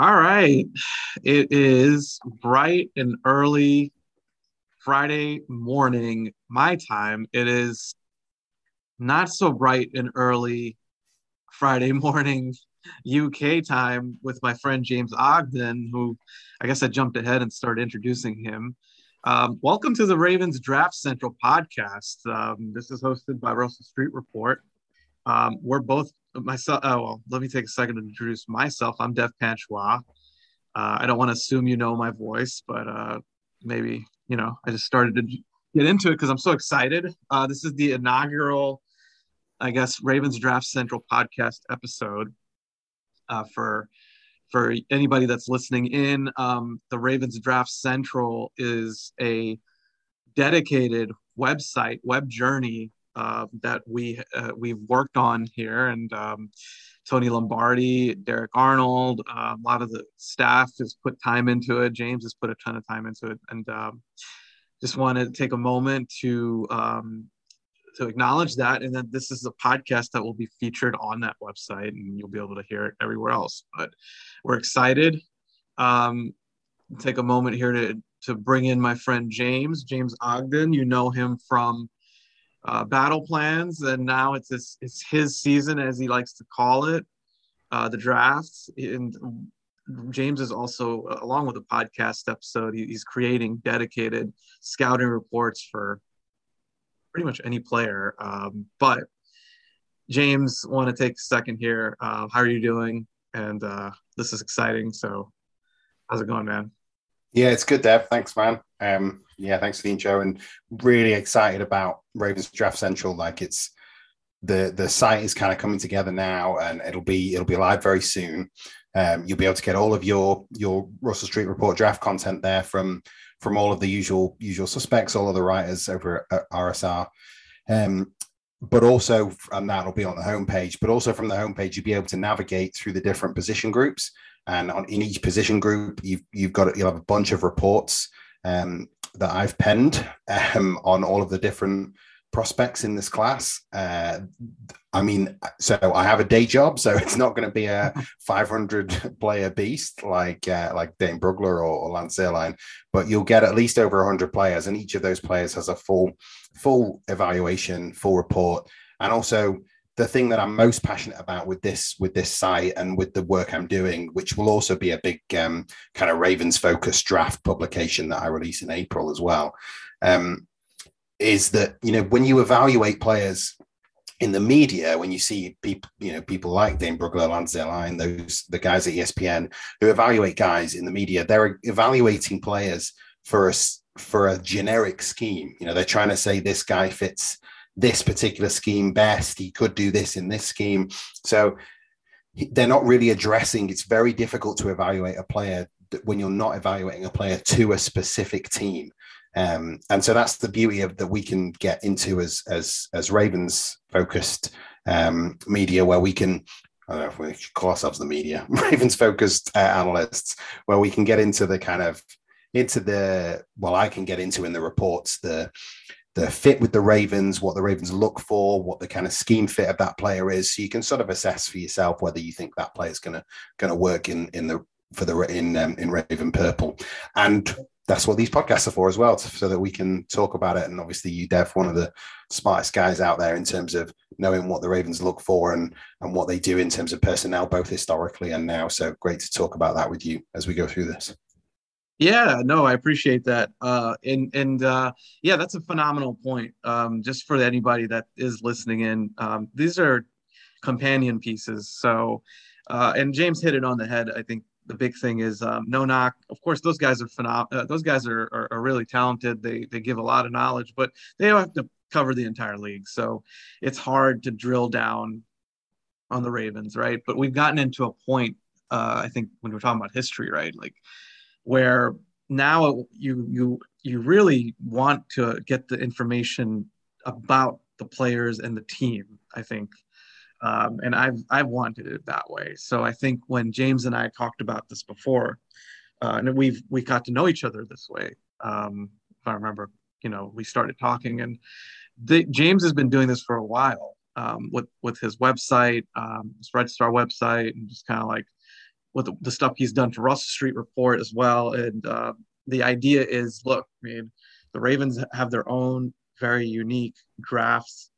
All right. It is bright and early Friday morning, my time. It is not so bright and early Friday morning UK time with my friend James Ogden, who I guess I jumped ahead and started introducing him. Um, welcome to the Ravens Draft Central podcast. Um, this is hosted by Russell Street Report. Um, we're both myself. Oh, well, let me take a second to introduce myself. I'm Dev Panchwagh. Uh, I don't want to assume you know my voice, but uh, maybe you know. I just started to get into it because I'm so excited. Uh, this is the inaugural, I guess, Ravens Draft Central podcast episode uh, for for anybody that's listening in. Um, the Ravens Draft Central is a dedicated website, web journey uh, that we uh, we've worked on here, and um, Tony Lombardi, Derek Arnold, uh, a lot of the staff has put time into it. James has put a ton of time into it, and um, just want to take a moment to um, to acknowledge that, and then this is a podcast that will be featured on that website, and you'll be able to hear it everywhere else. But we're excited. Um, take a moment here to to bring in my friend James, James Ogden. You know him from uh, battle plans, and now it's his, it's his season, as he likes to call it, uh, the drafts. And James is also, along with the podcast episode, he, he's creating dedicated scouting reports for pretty much any player. Um, but James, want to take a second here. Uh, how are you doing? And uh, this is exciting. So, how's it going, man? Yeah, it's good, Dev. Thanks, man. Um, yeah, thanks for the intro, and really excited about Ravens Draft Central. Like it's the the site is kind of coming together now, and it'll be it'll be live very soon. Um, you'll be able to get all of your your Russell Street Report draft content there from from all of the usual usual suspects, all of the writers over at RSR. Um, but also, and that'll be on the homepage. But also from the homepage, you'll be able to navigate through the different position groups. And on in each position group, you've you've got you'll have a bunch of reports um, that I've penned um, on all of the different prospects in this class. Uh, I mean, so I have a day job, so it's not going to be a 500 player beast like uh, like Dane Brugler or, or Lance Zierlein, but you'll get at least over 100 players, and each of those players has a full full evaluation, full report, and also the thing that I'm most passionate about with this with this site and with the work I'm doing, which will also be a big um, kind of Ravens focused draft publication that I release in April as well, um, is that you know when you evaluate players in the media, when you see people, you know, people like Dane Brugler, Lance Zierlein, those the guys at ESPN who evaluate guys in the media, they're evaluating players for a for a generic scheme. You know, they're trying to say this guy fits this particular scheme best. He could do this in this scheme. So they're not really addressing. It's very difficult to evaluate a player when you're not evaluating a player to a specific team. Um, and so that's the beauty of that we can get into as as as Ravens focused um, media, where we can I don't know if we should call ourselves the media, Ravens focused uh, analysts, where we can get into the kind of into the well, I can get into in the reports the the fit with the Ravens, what the Ravens look for, what the kind of scheme fit of that player is. So you can sort of assess for yourself whether you think that player is going to going to work in in the for the in um, in Raven Purple, and that's what these podcasts are for as well, so that we can talk about it. And obviously, you, Dev, one of the smartest guys out there in terms of knowing what the Ravens look for and and what they do in terms of personnel, both historically and now. So great to talk about that with you as we go through this. Yeah, no, I appreciate that. Uh, and and uh, yeah, that's a phenomenal point. Um, just for anybody that is listening in, um, these are companion pieces. So, uh, and James hit it on the head. I think the big thing is um, no knock. Of course, those guys are phenomenal. Uh, those guys are, are, are really talented. They they give a lot of knowledge, but they don't have to cover the entire league. So it's hard to drill down on the Ravens, right? But we've gotten into a point. Uh, I think when we're talking about history, right? Like where now you you you really want to get the information about the players and the team i think. Um, and i've i've wanted it that way. So i think when james and i talked about this before uh, and we've we got to know each other this way um, if i remember you know we started talking. And the, james has been doing this for a while um, with with his website um, his red star website and just kind of like with the, the, stuff he's done for Russell Street Report as well. And uh, the idea is, look, I mean, the Ravens have their own very unique drafts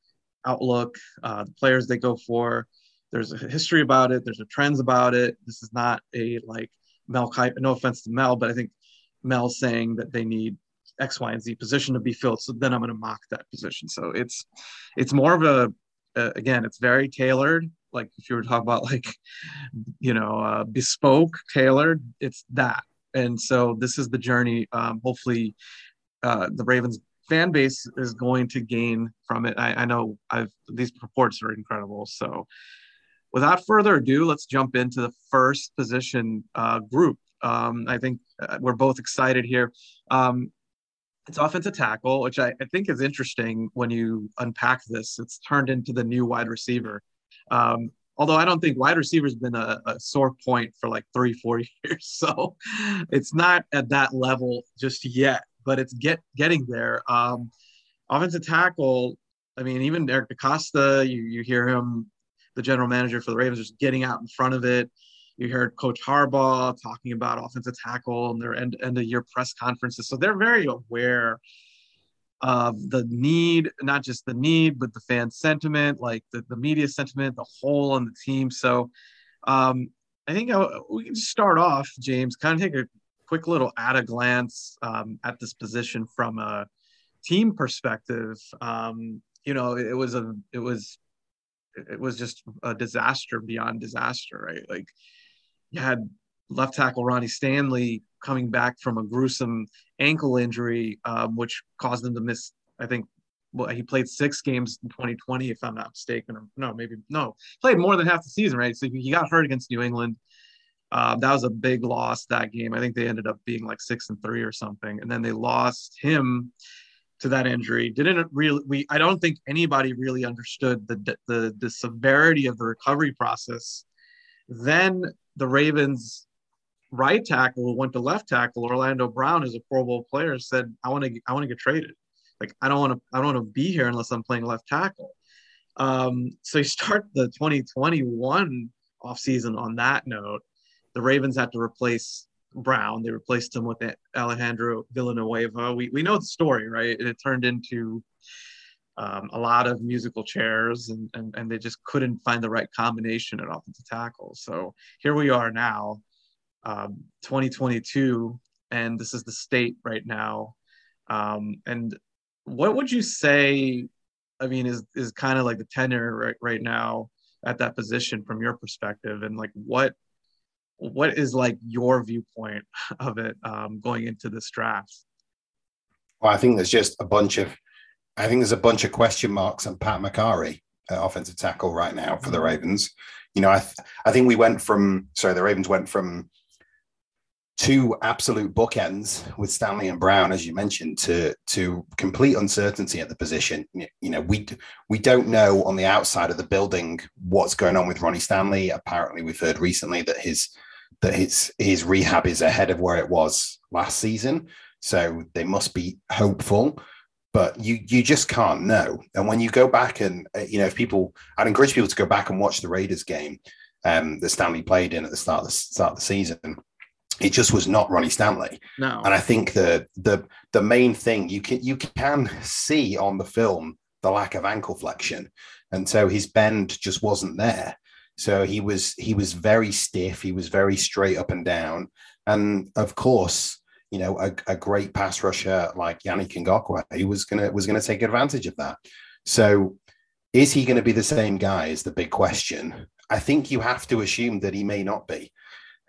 outlook, uh, the players they go for. There's a history about it. There's a trends about it. This is not a like Mel. No offense to Mel, but I think Mel saying that they need X, Y, and Z position to be filled. So then I'm going to mock that position. So it's it's more of a uh, again, it's very tailored. Like if you were talking about like you know uh, bespoke, tailored, it's that. And so this is the journey. Um, hopefully, uh, the Ravens fan base is going to gain from it. I, I know I've these reports are incredible. So without further ado, let's jump into the first position uh, group. Um, I think uh, we're both excited here. Um, it's offensive tackle, which I, I, think is interesting when you unpack this. It's turned into the new wide receiver. Um, although I don't think wide receiver has been a, a, sore point for like three, four years. So it's not at that level just yet, but it's get getting there. Um, offensive tackle, I mean, even Eric DeCosta, you, you hear him, the general manager for the Ravens, just getting out in front of it. You heard Coach Harbaugh talking about offensive tackle and their end, end of year press conferences. So they're very aware of the need, not just the need, but the fan sentiment, like the, the media sentiment, the whole on the team. So um, I think I, we can start off, James, kind of take a quick little at a glance um, at this position from a team perspective. Um, you know, it was a, it was, it was just a disaster beyond disaster, right? Like you had left tackle Ronnie Stanley coming back from a gruesome ankle injury, um, which caused him to miss, I think, well, he played six games in 2020, if I'm not mistaken. Or no, maybe no, played more than half the season, right? So he got hurt against New England. Uh, that was a big loss that game. I think they ended up being like six and three or something, and then they lost him to that injury. Didn't really? We I don't think anybody really understood the the the severity of the recovery process. Then the Ravens right tackle who went to left tackle, Orlando Brown, is a Pro Bowl player, said, "I want to, I want to get traded. Like I don't want to, I don't want to be here unless I'm playing left tackle." Um, so you start the 2021 offseason on that note. The Ravens had to replace Brown. They replaced him with Alejandro Villanueva. We we know the story, right? It turned into um, a lot of musical chairs, and, and, and they just couldn't find the right combination at offensive tackle. So here we are now, um, 2022, and this is the state right now. Um, and what would you say? I mean, is is kind of like the tenor right right now at that position from your perspective, and like what what is like your viewpoint of it um, going into this draft? Well, I think there's just a bunch of I think there's a bunch of question marks on Pat Mekari, uh, offensive tackle, right now for the mm-hmm. Ravens. You know, I th- I think we went from sorry, the Ravens went from two absolute bookends with Stanley and Brown, as you mentioned, to to complete uncertainty at the position. You know, we we don't know on the outside of the building what's going on with Ronnie Stanley. Apparently, we've heard recently that his that his his rehab is ahead of where it was last season. So they must be hopeful but you you just can't know. And when you go back and uh, you know, if people, I'd encourage people to go back and watch the Raiders game um, that Stanley played in at the start of the start of the season. It just was not Ronnie Stanley. No. And I think the the the main thing you can you can see on the film the lack of ankle flexion, and so his bend just wasn't there. So he was he was very stiff. He was very straight up and down. And of course, you know, a, a great pass rusher like Yannick Ngakoue, he was gonna was gonna take advantage of that. So is he going to be the same guy is the big question. I think you have to assume that he may not be.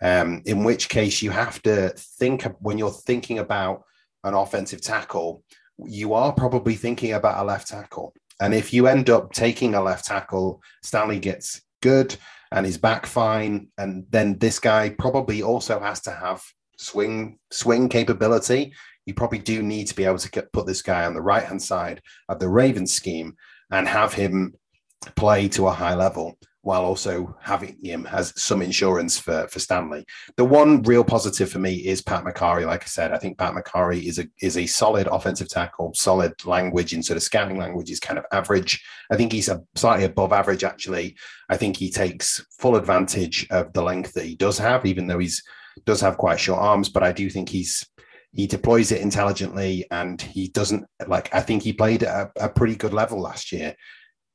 Um, in which case you have to think when you're thinking about an offensive tackle, you are probably thinking about a left tackle. And if you end up taking a left tackle, Stanley gets good and is back fine. And then this guy probably also has to have swing swing capability, you probably do need to be able to put this guy on the right hand side of the Ravens scheme and have him play to a high level. While also having him as some insurance for, for Stanley. The one real positive for me is Pat Mekari. Like I said, I think Pat Mekari is a is a solid offensive tackle, solid language in sort of scouting language is kind of average. I think he's a slightly above average actually. I think he takes full advantage of the length that he does have, even though he's does have quite short arms. But I do think he's he deploys it intelligently and he doesn't like I think he played at a, a pretty good level last year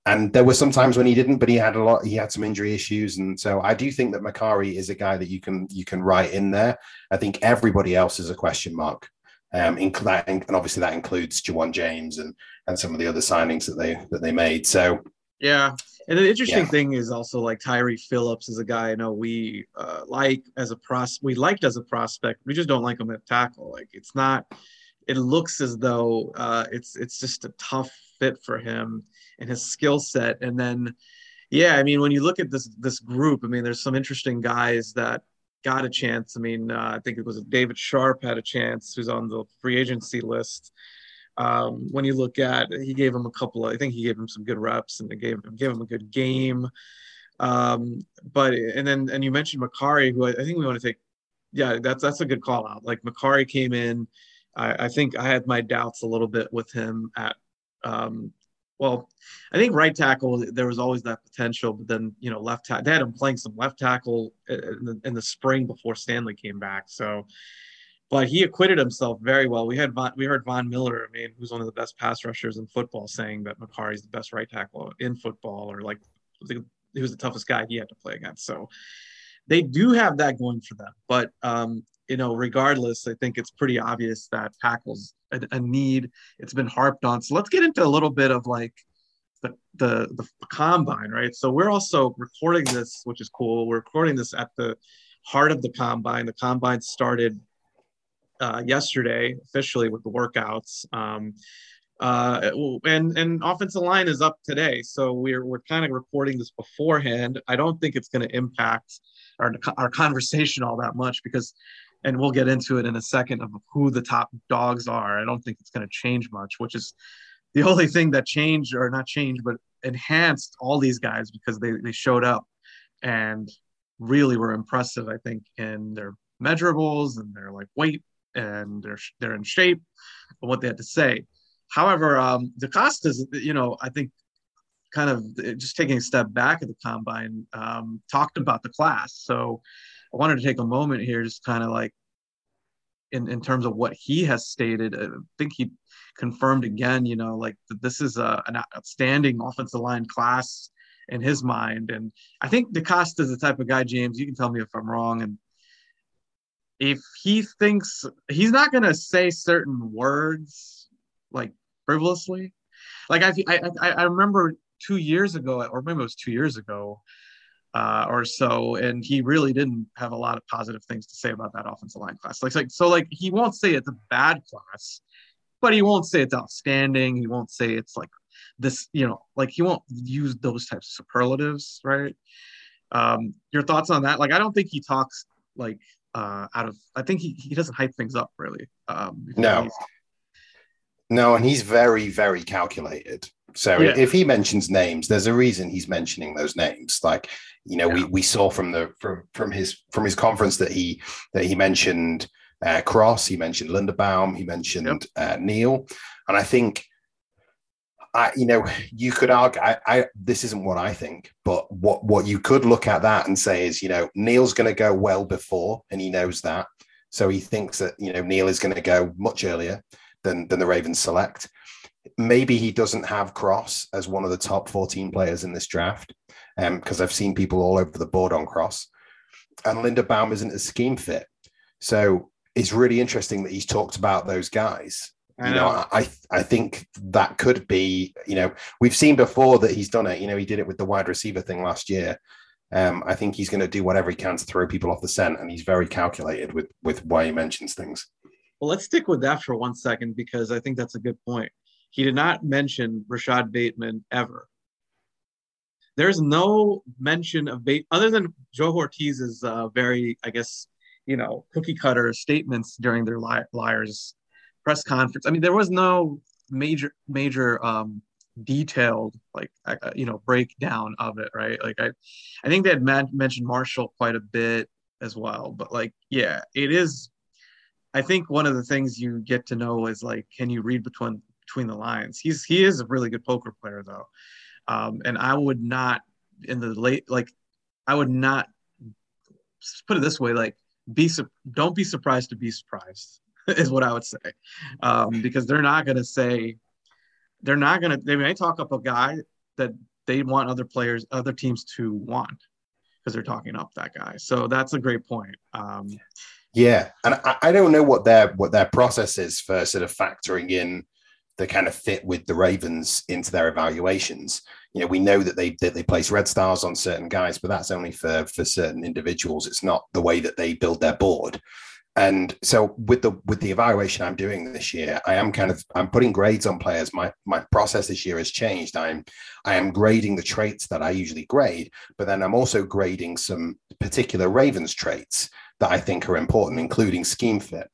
and there were some times when he didn't, but he had a lot. He had some injury issues, and so I do think that Mekari is a guy that you can you can write in there. I think everybody else is a question mark, um, and obviously that includes Ja'Wuan James and and some of the other signings that they that they made. So yeah, and the interesting yeah. thing is also like Tyre Phillips is a guy I know we uh, like as a pros. We liked as a prospect. We just don't like him at tackle. Like it's not. It looks as though uh, it's it's just a tough fit for him and his skill set. And then, yeah, I mean, when you look at this this group, I mean, there's some interesting guys that got a chance. I mean, uh, I think it was David Sharpe had a chance, who's on the free agency list. Um, when you look at, he gave him a couple. Of, I think he gave him some good reps and gave gave him a good game. Um, but and then and you mentioned Mekari, who I, I think we want to take. Yeah, that's that's a good call out. Like Mekari came in. I, I think I had my doubts a little bit with him at um, well, I think right tackle there was always that potential, but then you know left tackle they had him playing some left tackle in the, in the, spring before Stanley came back. So, but he acquitted himself very well. We had Von, we heard Von Miller, I mean, who's one of the best pass rushers in football, saying that Mekari's the best right tackle in football, or like he was the toughest guy he had to play against. So they do have that going for them, but um, you know, regardless, I think it's pretty obvious that tackles a, a, need. It's been harped on. So let's get into a little bit of like the, the the combine, right? So we're also recording this, which is cool. We're recording this at the heart of the combine. The combine started uh, yesterday officially with the workouts. Um, uh, and and offensive line is up today, so we're we're kind of recording this beforehand. I don't think it's going to impact our our conversation all that much because and we'll get into it in a second of who the top dogs are. I don't think it's going to change much, which is the only thing that changed or not changed, but enhanced all these guys because they, they showed up and really were impressive, I think, in their measurables and their like weight and they're, they're in shape and what they had to say. However, um, DeCosta's, you know, I think kind of just taking a step back at the combine, um, talked about the class. So I wanted to take a moment here, just kind of like in, in terms of what he has stated. I think he confirmed again, you know, like this is a, an outstanding offensive line class in his mind. And I think DeCosta is the type of guy, James, you can tell me if I'm wrong. And if he thinks he's not going to say certain words like frivolously, like I, I, I remember two years ago, or maybe it was two years ago, uh, or so, and he really didn't have a lot of positive things to say about that offensive line class. Like, like so, like he won't say it's a bad class, but he won't say it's outstanding. He won't say it's like this, you know, like he won't use those types of superlatives, right? Um, your thoughts on that? Like, I don't think he talks like uh, out of. I think he he doesn't hype things up really. Um, no. No, and he's very, very calculated. So yeah. if he mentions names, there's a reason he's mentioning those names. Like you know, yeah. we we saw from the from from his from his conference that he that he mentioned uh, Cross, he mentioned Linderbaum, he mentioned yep. uh, Neal, and I think. I, you know, you could argue. I, I, this isn't what I think, but what what you could look at that and say is, you know, Neal's going to go well before, and he knows that, so he thinks that you know Neal is going to go much earlier than than the Ravens select maybe he doesn't have Cross as one of the top 14 players in this draft, because um, I've seen people all over the board on Cross. And Linderbaum isn't a scheme fit. So it's really interesting that he's talked about those guys. I you know, know I I think that could be, you know, we've seen before that he's done it. You know, he did it with the wide receiver thing last year. Um, I think he's going to do whatever he can to throw people off the scent, and he's very calculated with with why he mentions things. Well, let's stick with that for one second because I think that's a good point. He did not mention Rashod Bateman ever. There's no mention of Bateman other than Joe Hortiz's uh, very, I guess, you know, cookie cutter statements during their li- liars press conference. I mean, there was no major major um, detailed like uh, you know breakdown of it right like i i think they had man- mentioned marshall quite a bit as well but like yeah it is i think one of the things you get to know is like can you read between between the lines. He's he is a really good poker player though. Um and i would not in the late like i would not put it this way like be don't be surprised to be surprised is what i would say. Um because they're not going to say they're not going to they may talk up a guy that they want other players other teams to want because they're talking up that guy. So that's a great point. Um, yeah and I, I, don't know what their what their process is for sort of factoring in the kind of fit with the ravens into their evaluations. You know we know that they that they place red stars on certain guys but that's only for for certain individuals. It's not the way that they build their board. And so with the with the evaluation i'm doing this year i am kind of i'm putting grades on players. My my process this year has changed. I'm i am grading the traits that i usually grade but then i'm also grading some particular ravens traits that i think are important including scheme fit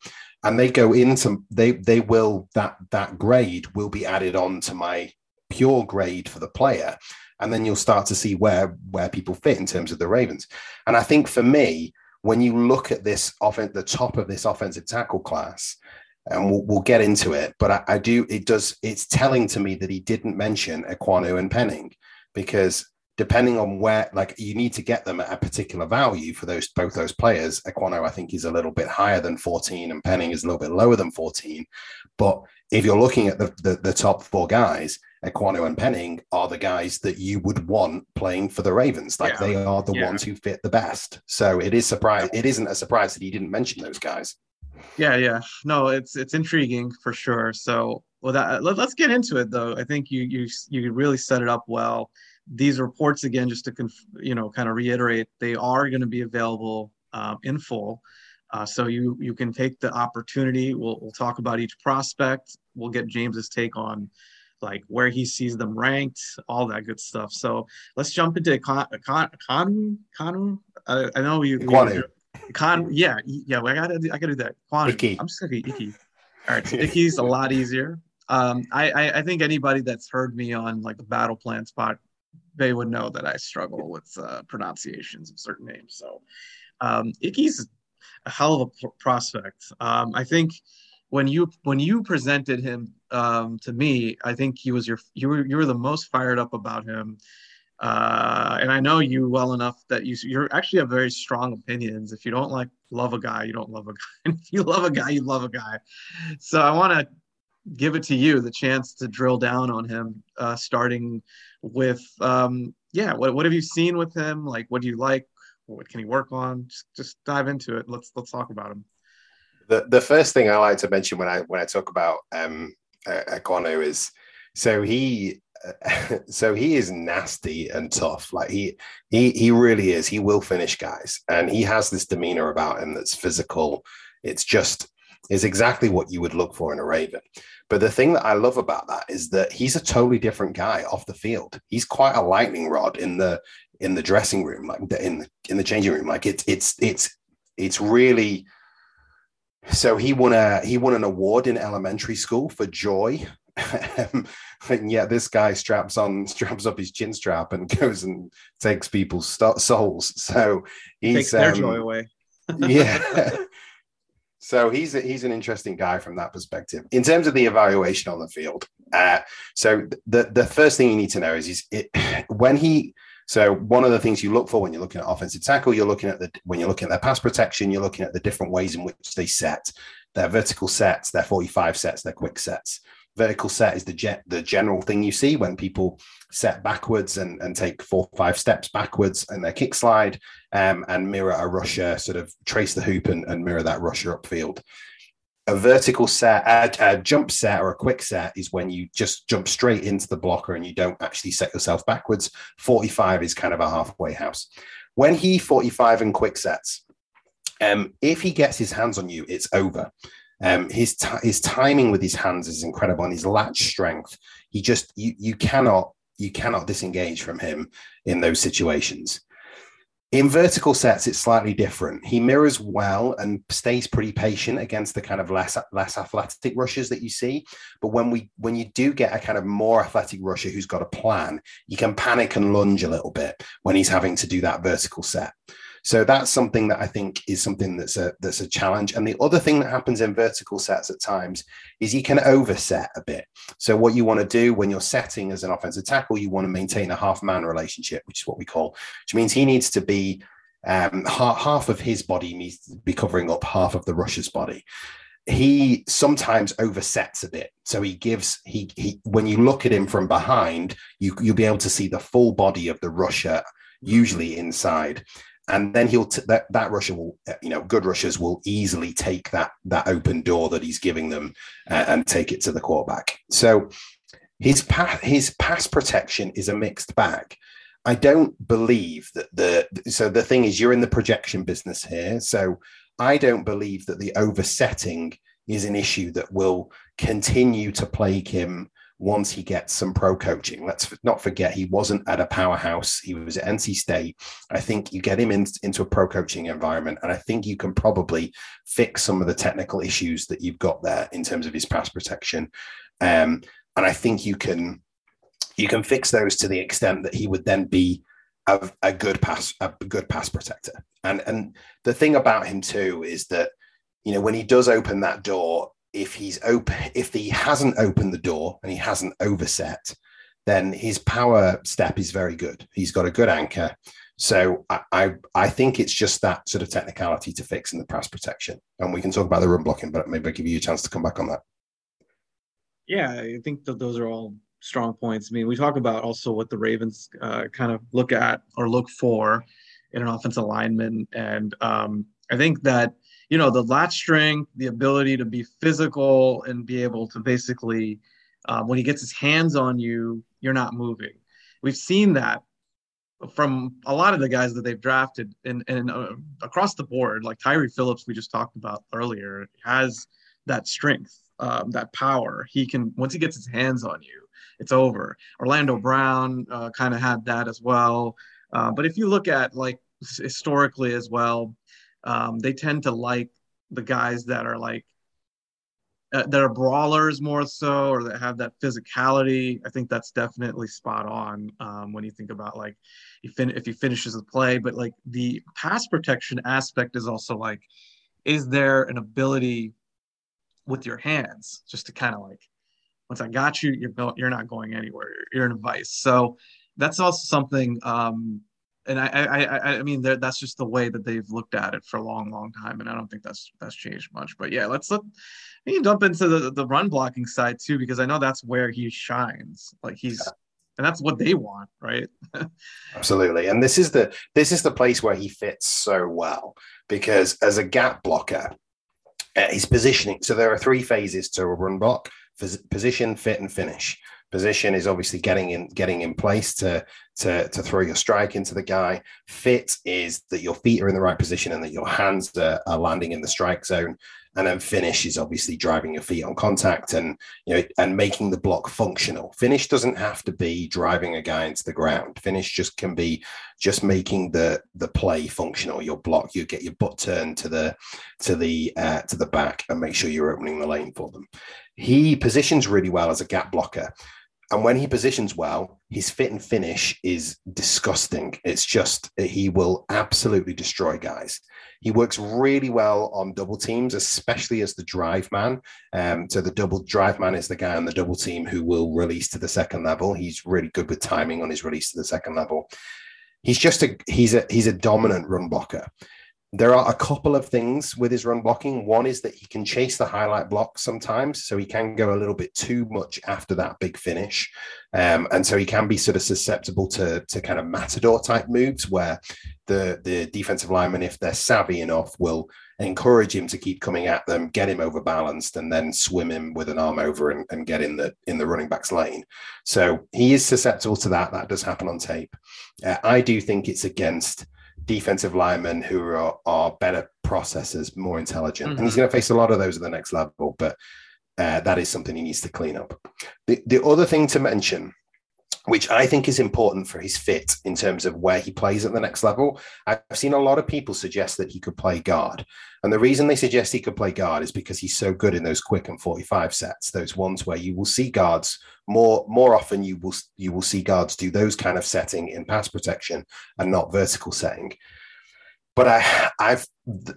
and they go into they they will that that grade will be added on to my pure grade for the player. And then you'll start to see where where people fit in terms of the ravens. And i think for me when you look at this offense, the top of this offensive tackle class, and we'll, we'll get into it, but I, I, do, it does, it's telling to me that he didn't mention Ekwonu and Penning because depending on where, like you need to get them at a particular value for those, both those players. Ekwonu, I think is a little bit higher than 14 and Penning is a little bit lower than 14. But if you're looking at the, the, the top four guys, Ekwonu and Penning are the guys that you would want playing for the Ravens. Like yeah. they are the yeah. ones who fit the best. So it is surprise. It isn't a surprise that he didn't mention those guys. Yeah, yeah. No, it's it's intriguing for sure. So well, that, let, us get into it though. I think you you you really set it up well. These reports again, just to conf, you know, kind of reiterate, they are going to be available um, in full. Uh, so you you can take the opportunity. We'll we'll talk about each prospect. We'll get James's take on like where he sees them ranked, all that good stuff. So let's jump into Con Con Con Con. I, I know you. Con, Con yeah, yeah. I gotta I gotta do that. Ickey. I'm just gonna be Icky. All right, so Ickey's a lot easier. Um, I, I, I think anybody that's heard me on like the battle plan spot, they would know that I struggle with uh, pronunciations of certain names. So um, Ickey's a hell of a prospect. Um, I think when you when you presented him um, to me, I think he was your you were you were the most fired up about him. Uh, and I know you well enough that you you actually have very strong opinions. If you don't like love a guy, you don't love a guy. if you love a guy, you love a guy. So I want to give it to you the chance to drill down on him, uh, starting with um, yeah. What what have you seen with him? Like, what do you like? What can he work on? Just just dive into it. Let's let's talk about him the the first thing I like to mention when I when I talk about um Ekwonu is so he so he is nasty and tough. Like he he he really is. He will finish guys, and he has this demeanor about him that's physical. It's just is exactly what you would look for in a Raven. But the thing that I love about that is that he's a totally different guy off the field. He's quite a lightning rod in the in the dressing room, like in the in the changing room. Like it's it's it's it's really so he won a he won an award in elementary school for joy and yet this guy straps on straps up his chin strap and goes and takes people's st- souls so he's takes their um, joy away yeah so he's a, he's an interesting guy from that perspective in terms of the evaluation on the field uh, so the the first thing you need to know is he's it, when he so one of the things you look for when you're looking at offensive tackle, you're looking at the when you're looking at their pass protection, you're looking at the different ways in which they set their vertical sets, their 45 sets, their quick sets. Vertical set is the ge- the general thing you see when people set backwards and, and take four five steps backwards and their kick slide um, and mirror a rusher, sort of trace the hoop and, and mirror that rusher upfield a vertical set, a, a, jump set or a quick set is when you just jump straight into the blocker and you don't actually set yourself backwards. 45 is kind of a halfway house. When he 45 and quick sets, um, if he gets his hands on you, it's over. Um, his t- his timing with his hands is incredible, and his latch strength. He just you you cannot you cannot disengage from him in those situations. In vertical sets, it's slightly different. He mirrors well and stays pretty patient against the kind of less less athletic rushers that you see. But when we when you do get a kind of more athletic rusher who's got a plan, you can panic and lunge a little bit when he's having to do that vertical set. So that's something that I think is something that's a that's a challenge. And the other thing that happens in vertical sets at times is you can overset a bit. So what you want to do when you're setting as an offensive tackle, you want to maintain a half man relationship, which is what we call, which means he needs to be um, half, half of his body needs to be covering up half of the rusher's body he sometimes oversets a bit. So he gives he he when you look at him from behind, you you'll be able to see the full body of the rusher, usually inside and then he'll t- that that rusher will uh, you know good rushers will easily take that that open door that he's giving them uh, and take it to the quarterback. So his pass his pass protection is a mixed bag. I don't believe that the so the thing is you're in the projection business here. So i don't believe that the oversetting is an issue that will continue to plague him once he gets some pro coaching. Let's not forget he wasn't at a powerhouse. He was at NC State. I think you get him in, into a pro coaching environment, and I think you can probably fix some of the technical issues that you've got there in terms of his pass protection. Um, and I think you can you can fix those to the extent that he would then be a, a good pass a good pass protector. And and the thing about him too is that you know when he does open that door if he's open if he hasn't opened the door and he hasn't overset then his power step is very good. He's got a good anchor. So I, I, I think it's just that sort of technicality to fix in the pass protection. And we can talk about the run blocking but maybe I'll give you a chance to come back on that. Yeah i think that those are all strong points. I mean we talk about also what the ravens uh, kind of look at or look for in an offensive lineman. And um, i think that you know the latch strength the ability to be physical and be able to basically uh, when he gets his hands on you you're not moving. We've seen that from a lot of the guys that they've drafted and, and uh, across the board like Tyre Phillips we just talked about earlier has that strength um, that power. He can once he gets his hands on you it's over. Orlando brown uh, kind of had that as well. Uh, but if you look at like historically as well um, they tend to like the guys that are like uh, that are brawlers more so, or that have that physicality. I think that's definitely spot on um, when you think about like if fin- if he finishes the play. But like the pass protection aspect is also like, is there an ability with your hands just to kind of like once I got you, you're you're not going anywhere. You're in a vice. So that's also something um, and I, I, I, mean, that's just the way that they've looked at it for a long, long time, and I don't think that's that's changed much. But yeah, let's let me jump into the, the run blocking side too, because I know that's where he shines. Like he's, yeah. and that's what they want, right? Absolutely, and this is the this is the place where he fits so well because as a gap blocker, uh, his positioning. So there are three phases to a run block: position, fit, and finish position is obviously getting in getting in place to to to throw your strike into the guy. Fit is that your feet are in the right position and that your hands are, are, landing in the strike zone. And then finish is obviously driving your feet on contact and you know and making the block functional. Finish doesn't have to be driving a guy into the ground. Finish just can be just making the the play functional. Your block you get your butt turned to the to the uh, to the back and make sure you're opening the lane for them. He positions really well as a gap blocker and when he positions well, his fit and finish is disgusting. It's just he will absolutely destroy guys. He works really well on double teams, especially as the drive man. Um, so the double drive man is the guy on the double team who will release to the second level. He's really good with timing on his release to the second level. He's just a he's a he's a dominant run blocker there are a couple of things with his run blocking. One is that he can chase the highlight block sometimes, so he can go a little bit too much after that big finish, um, and so he can be sort of susceptible to to kind of matador type moves where the the defensive lineman, if they're savvy enough, will encourage him to keep coming at them, get him overbalanced, and then swim him with an arm over and, and get in the in the running back's lane. So he is susceptible to that. That does happen on tape. Uh, I do think it's against defensive linemen who are, are better processors, more intelligent. Mm-hmm. And he's mm-hmm. going to face a lot of those at the next level, but uh, that is something he needs to clean up. The, the other thing to mention which I think is important for his fit in terms of where he plays at the next level. I've seen a lot of people suggest that he could play guard. And the reason they suggest he could play guard is because he's so good in those quick and 45 sets, those ones where you will see guards more more often you will you will see guards do those kind of setting in pass protection and not vertical setting. But I I've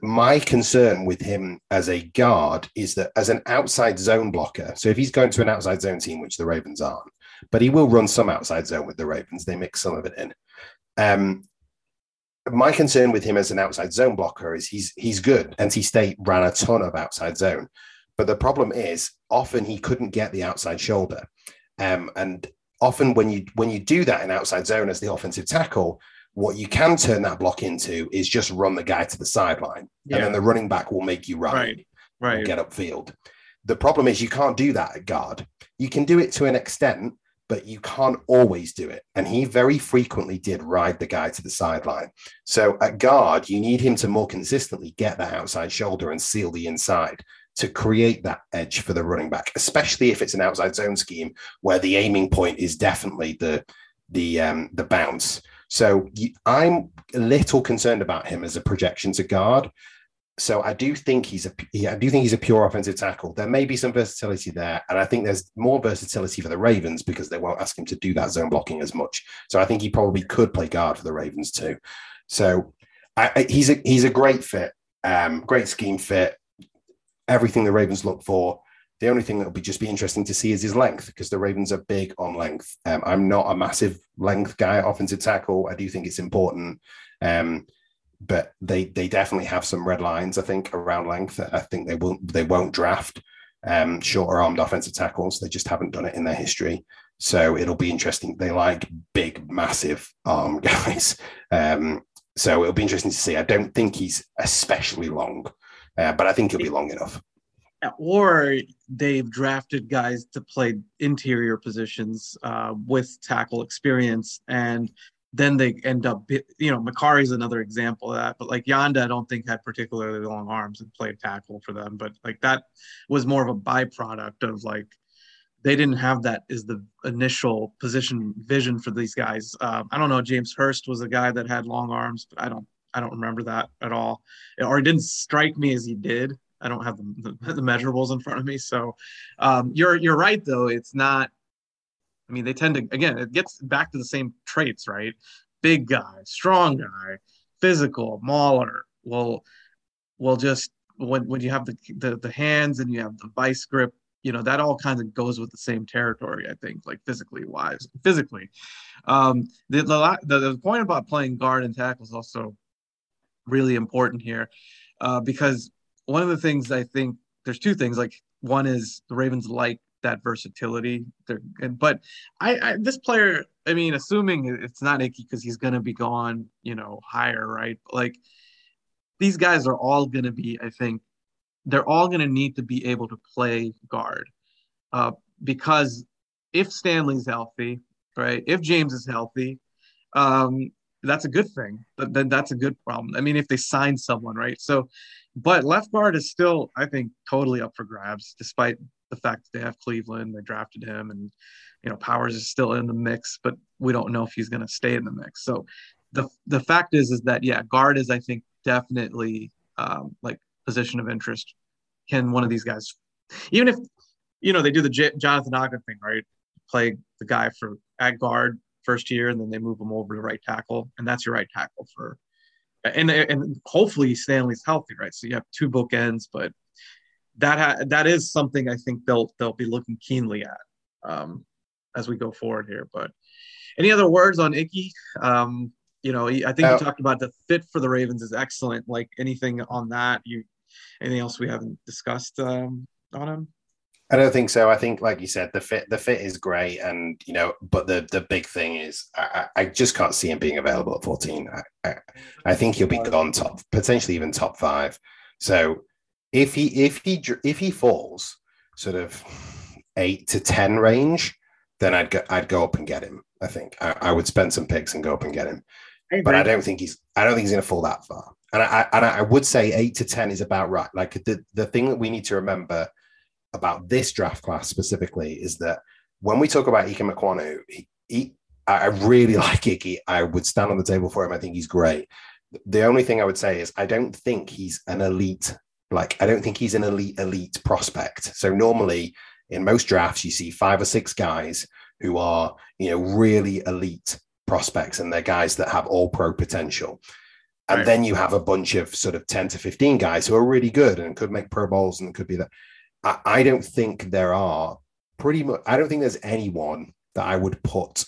my concern with him as a guard is that as an outside zone blocker, so if he's going to an outside zone team, which the Ravens aren't, but he will run some outside zone with the Ravens. They mix some of it in. Um, my concern with him as an outside zone blocker is he's he's good. NC State ran a ton of outside zone, but the problem is often he couldn't get the outside shoulder, um, and often when you when you do that in outside zone as the offensive tackle, what you can turn that block into is just run the guy to the sideline, yeah. and then the running back will make you run, right, right, get upfield. The problem is you can't do that at guard. You can do it to an extent, but you can't always do it. And he very frequently did ride the guy to the sideline. So at guard, you need him to more consistently get that outside shoulder and seal the inside to create that edge for the running back, especially if it's an outside zone scheme where the aiming point is definitely the the um, the bounce. So you, I'm a little concerned about him as a projection to guard so I do think he's a I do think he's a pure offensive tackle. There may be some versatility there, and I think there's more versatility for the Ravens because they won't ask him to do that zone blocking as much. So I think he probably could play guard for the Ravens too. So I, I, he's a he's a great fit, um, great scheme fit, everything the Ravens look for. The only thing that will be just be interesting to see is his length because the Ravens are big on length. Um, I'm not a massive length guy, offensive tackle. I do think it's important. Um, but they they definitely have some red lines. I think around length. I think they won't they won't draft um, shorter armed offensive tackles. They just haven't done it in their history. So it'll be interesting. They like big, massive arm guys. Um, so it'll be interesting to see. I don't think he's especially long, uh, but I think he'll be long enough. Or they've drafted guys to play interior positions uh, with tackle experience, and then they end up, you know, Mekari's another example of that. But like Yanda, I don't think had particularly long arms and played tackle for them. But like that was more of a byproduct of like they didn't have that as the initial position vision for these guys. Uh, I don't know. James Hurst was a guy that had long arms, but I don't, I don't remember that at all, or it didn't strike me as he did. I don't have the, the, the measurables in front of me, so um, you're you're right though. It's not I mean, they tend to again, it gets back to the same traits, right? Big guy, strong guy, physical, mauler. Will will just when when you have the, the the hands and you have the vice grip, you know that all kind of goes with the same territory. I think, like physically wise, physically. Um, the, the the point about playing guard and tackle is also really important here, uh, because one of the things I think there's two things. Like one is the Ravens like that versatility. They're, but I, I, this player, I mean, assuming it's not Ickey because he's going to be gone, you know, higher, right? Like these guys are all going to be, I think, they're all going to need to be able to play guard uh, because if Stanley's healthy, right? If James is healthy, um, that's a good thing. But then that's a good problem. I mean, if they sign someone, right? So, but left guard is still, I think, totally up for grabs, despite the fact that they have Cleveland, they drafted him, and you know Powers is still in the mix, but we don't know if he's going to stay in the mix. So the the fact is is that yeah, guard is I think definitely um, like position of interest. Can one of these guys, even if you know they do the J- Jonathan Ogden thing, right? Play the guy for at guard first year, and then they move him over to right tackle, and that's your right tackle for. And and hopefully Stanley's healthy, right? So you have two bookends, but that ha- that is something I think they'll they'll be looking keenly at um, as we go forward here. But any other words on Ickey? Um, you know, I think you talked about the fit for the Ravens is excellent. Like anything on that, you anything else we haven't discussed um, on him? I don't think so. I think, like you said, the fit the fit is great, and you know, but the the big thing is, I, I just can't see him being available at fourteen. I, I, I think he'll be gone top, potentially even top five. So if he if he if he falls sort of eight to ten range, then I'd go I'd go up and get him. I think I, I would spend some picks and go up and get him. I but I don't think he's I don't think he's going to fall that far. And I and I would say eight to ten is about right. Like the the thing that we need to remember about this draft class specifically is that when we talk about Ikem Ekwonu, he, he, I really like Ickey. I would stand on the table for him. I think he's great. The only thing I would say is I don't think he's an elite. Like I don't think he's an elite elite prospect. So normally in most drafts you see five or six guys who are you know really elite prospects and they're guys that have all pro potential. And right. then you have a bunch of sort of 10 to 15 guys who are really good and could make Pro Bowls and could be that. I, I don't think there are pretty much, I don't think there's anyone that I would put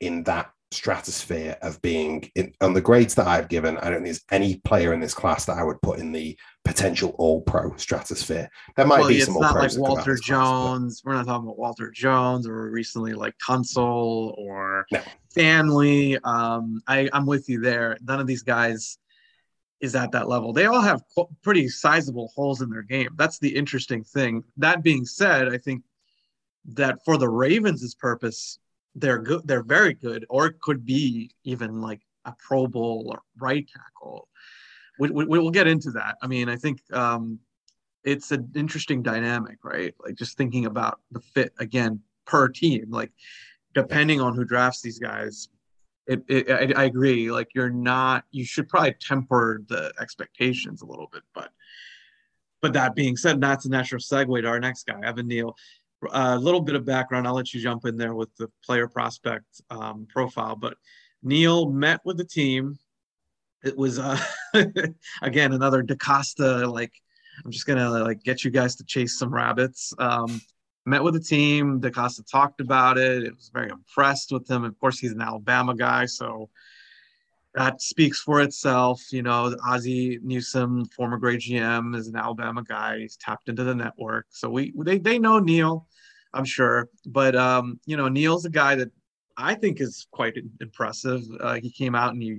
in that stratosphere of being in, on the grades that I've given. I don't think there's any player in this class that I would put in the potential all pro stratosphere. There might well, be some all pros. Like Walter Jones. Class, but... We're not talking about Walter Jones or recently like Tunsil or no. Stanley. Um, I, I'm with you there. None of these guys is at that level. They all have pretty sizable holes in their game. That's the interesting thing. That being said, I think that for the Ravens' purpose, they're good. They're very good, or it could be even like a Pro Bowl or right tackle we, we, will get into that. I mean, I think um, it's an interesting dynamic, right? Like just thinking about the fit again per team, like depending on who drafts these guys. It, it I, I agree. Like you're not, you should probably temper the expectations a little bit, but but that being said, that's a natural segue to our next guy, Evan Neal. A little bit of background. I'll let you jump in there with the player prospect um, profile. But Neal met with the team it was uh, again another DeCosta like I'm just gonna like get you guys to chase some rabbits. Um, met with the team. DeCosta talked about it. It was very impressed with him. Of course, he's an Alabama guy, so that speaks for itself. You know, Ozzie Newsome, former great GM, is an Alabama guy. He's tapped into the network, so we they they know Neal, I'm sure. But um, you know, Neal's a guy that I think is quite impressive. Uh, he came out and he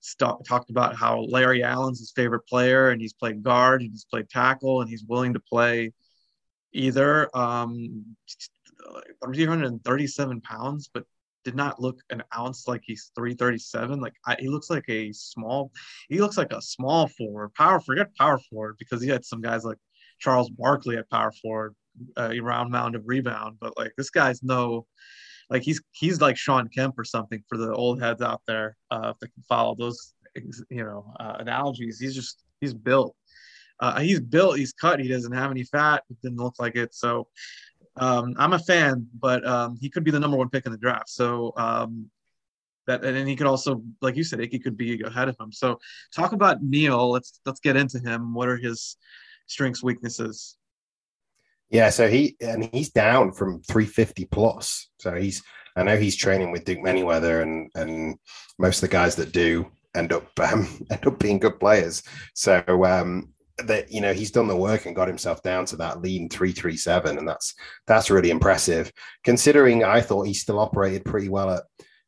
st- talked about how Larry Allen's his favorite player, and he's played guard, and he's played tackle, and he's willing to play either. Um, 337 pounds, but did not look an ounce like he's 337. Like I, he looks like a small, he looks like a small forward, power. Forget power forward because he had some guys like Charles Barkley at power forward, uh, round mound of rebound. But like this guy's no, like he's he's like Shawn Kemp or something for the old heads out there uh, if they can follow those you know uh, analogies. He's just he's built. Uh, he's built. He's cut. He doesn't have any fat. It didn't look like it. So um, I'm a fan, but um, he could be the number one pick in the draft. So um, that and he could also, like you said, he could be ahead of him. So talk about Neal. Let's let's get into him. What are his strengths, weaknesses? Yeah, so he and he's down from 350 plus. So he's I know he's training with Duke Manyweather and and most of the guys that do end up um, end up being good players. So um that you know he's done the work and got himself down to that lean 337 and that's that's really impressive considering I thought he still operated pretty well at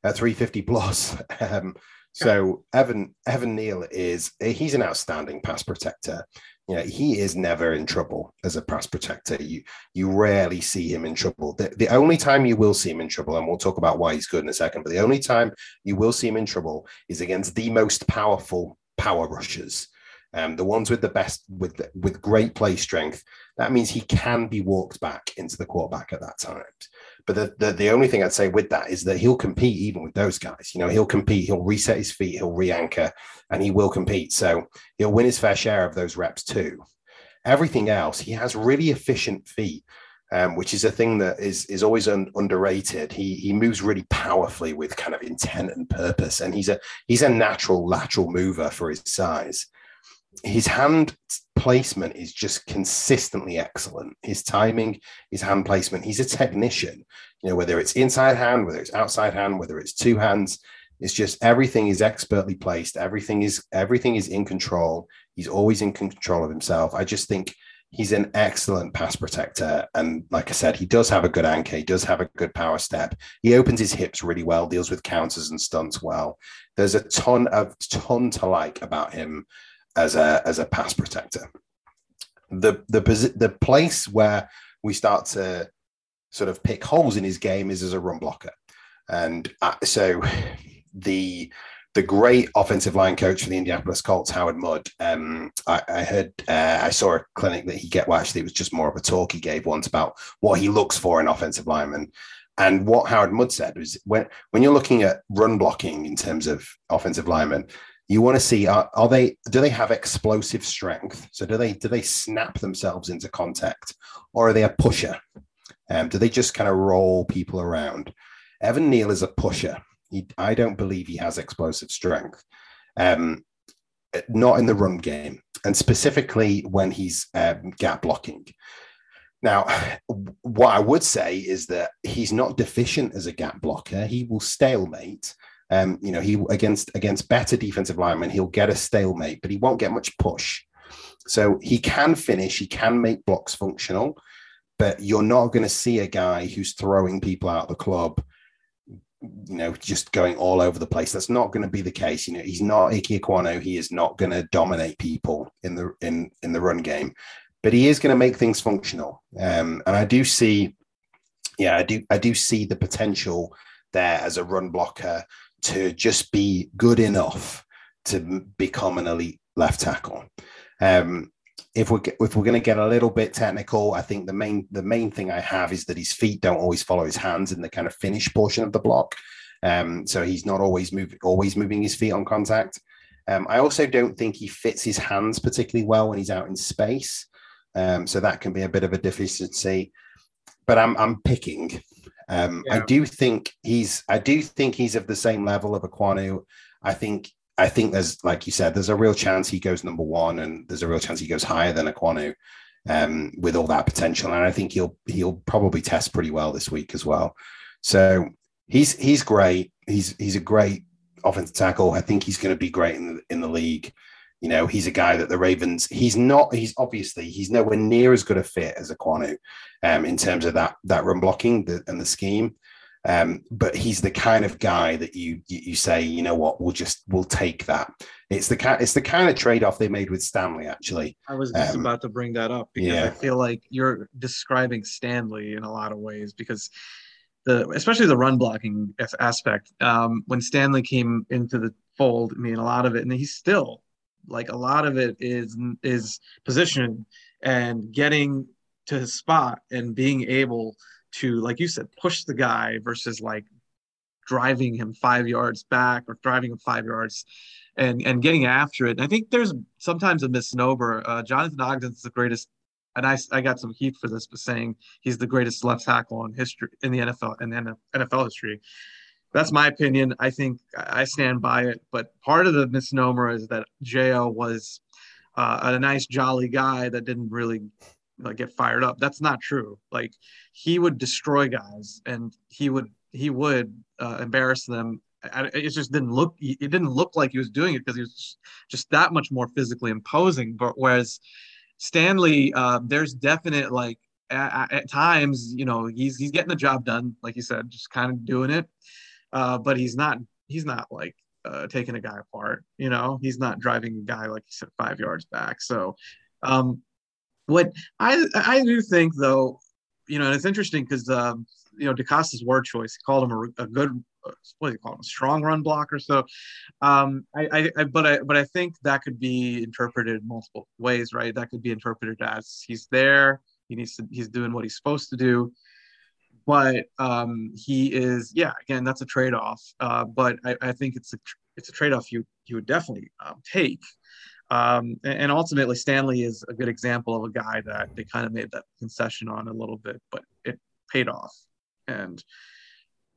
at 350 plus. Um, so Evan Evan Neal is he's an outstanding pass protector you know, he is never in trouble as a pass protector. You you rarely see him in trouble. The, the only time you will see him in trouble, and we'll talk about why he's good in a second, but the only time you will see him in trouble is against the most powerful power rushers. Um, the ones with the best, with with great play strength. That means he can be walked back into the quarterback at that time. But the, the, the only thing I'd say with that is that he'll compete even with those guys. You know, he'll compete, he'll reset his feet, he'll re-anchor, and he will compete. So he'll win his fair share of those reps too. Everything else, he has really efficient feet. Um, which is a thing that is is always un, underrated. He he moves really powerfully with kind of intent and purpose, and he's a he's a natural lateral mover for his size his hand placement is just consistently excellent. His timing, his hand placement, he's a technician. You know, whether it's inside hand, whether it's outside hand, whether it's two hands, it's just everything is expertly placed. Everything is everything is in control. He's always in control of himself. I just think he's an excellent pass protector. And like I said, he does have a good anchor. He does have a good power step. He opens his hips really well, deals with counters and stunts well. There's a ton of ton to like about him as a as a pass protector. The the the place where we start to sort of pick holes in his game is as a run blocker, and uh, so the the great offensive line coach for the Indianapolis Colts, Howard Mudd. Um, I, I, heard, uh, I saw a clinic that he get. Well, actually, it was just more of a talk he gave once about what he looks for in offensive linemen. And what Howard Mudd said was when when you're looking at run blocking in terms of offensive linemen, you want to see are, are, they do they have explosive strength? So do they do they snap themselves into contact, or are they a pusher? Um, do they just kind of roll people around? Evan Neal is a pusher. He, I don't believe he has explosive strength. Um, not in the run game, and specifically when he's um, gap blocking. Now, what I would say is that he's not deficient as a gap blocker. He will stalemate. Um, you know, he against against better defensive linemen, he'll get a stalemate, but he won't get much push. So he can finish, he can make blocks functional, but you're not going to see a guy who's throwing people out of the club, you know, just going all over the place. That's not going to be the case. You know, he's not Ike Ekwonu. He is not going to dominate people in the in in the run game but he is going to make things functional. Um, and I do see, yeah, I do, I do see the potential there as a run blocker to just be good enough to become an elite left tackle. Um, if we're if we're going to get a little bit technical, I think the main the main thing I have is that his feet don't always follow his hands in the kind of finish portion of the block. Um, so he's not always moving always moving his feet on contact. Um, I also don't think he fits his hands particularly well when he's out in space. Um, so that can be a bit of a deficiency. But I'm I'm picking. Um, yeah. I do think he's I do think he's of the same level of Ekwonu. I think I think there's like you said, there's a real chance he goes number one, and there's a real chance he goes higher than Ekwonu um, with all that potential. And I think he'll he'll probably test pretty well this week as well. So he's he's great. He's he's a great offensive tackle. I think he's going to be great in the in the league. You know, he's a guy that the Ravens, he's not, he's obviously, he's nowhere near as good a fit as Ekwonu um, in terms of that, that run blocking the, and the scheme. Um, but he's the kind of guy that you, you, you say, you know what, we'll just we'll take that. It's the kind it's the kind of trade off they made with Stanley. Actually, I was just um, about to bring that up because yeah. I feel like you're describing Stanley in a lot of ways because the especially the run blocking aspect. Um, when Stanley came into the fold, I mean a lot of it, and he's still like a lot of it is is position and getting to his spot and being able to like you said push the guy versus like driving him five yards back or driving him five yards and and getting after it. And i think there's sometimes a misnomer. Uh, jonathan ogden's the greatest and I, I got some heat for this, but saying he's the greatest left tackle in history in the NFL in the NFL history that's my opinion. I think I stand by it. But part of the misnomer is that Jo was uh, a nice, jolly guy that didn't really like get fired up. That's not true. Like he would destroy guys, and he would he would uh, embarrass them. It just didn't look. It didn't look like he was doing it because he was just that much more physically imposing. But whereas Stanley, uh, there's definite like at, at, times, you know, he's he's getting the job done, like you said, just kind of doing it uh, but he's not he's not like uh, taking a guy apart. You know, he's not driving a guy like he said five yards back. So, um, what I I do think though, you know, and it's interesting because um, you know DeCosta's word choice he called him a, a good what do you call him a strong run blocker. So, um, I, I but I but I think that could be interpreted multiple ways, right? That could be interpreted as he's there. He needs to. He's doing what he's supposed to do but um, he is yeah again that's a trade-off uh, but I, I, think it's a it's a trade-off you you would definitely um, take. Um, and, ultimately stanley is a good example of a guy that they kind of made that concession on a little bit but it paid off. And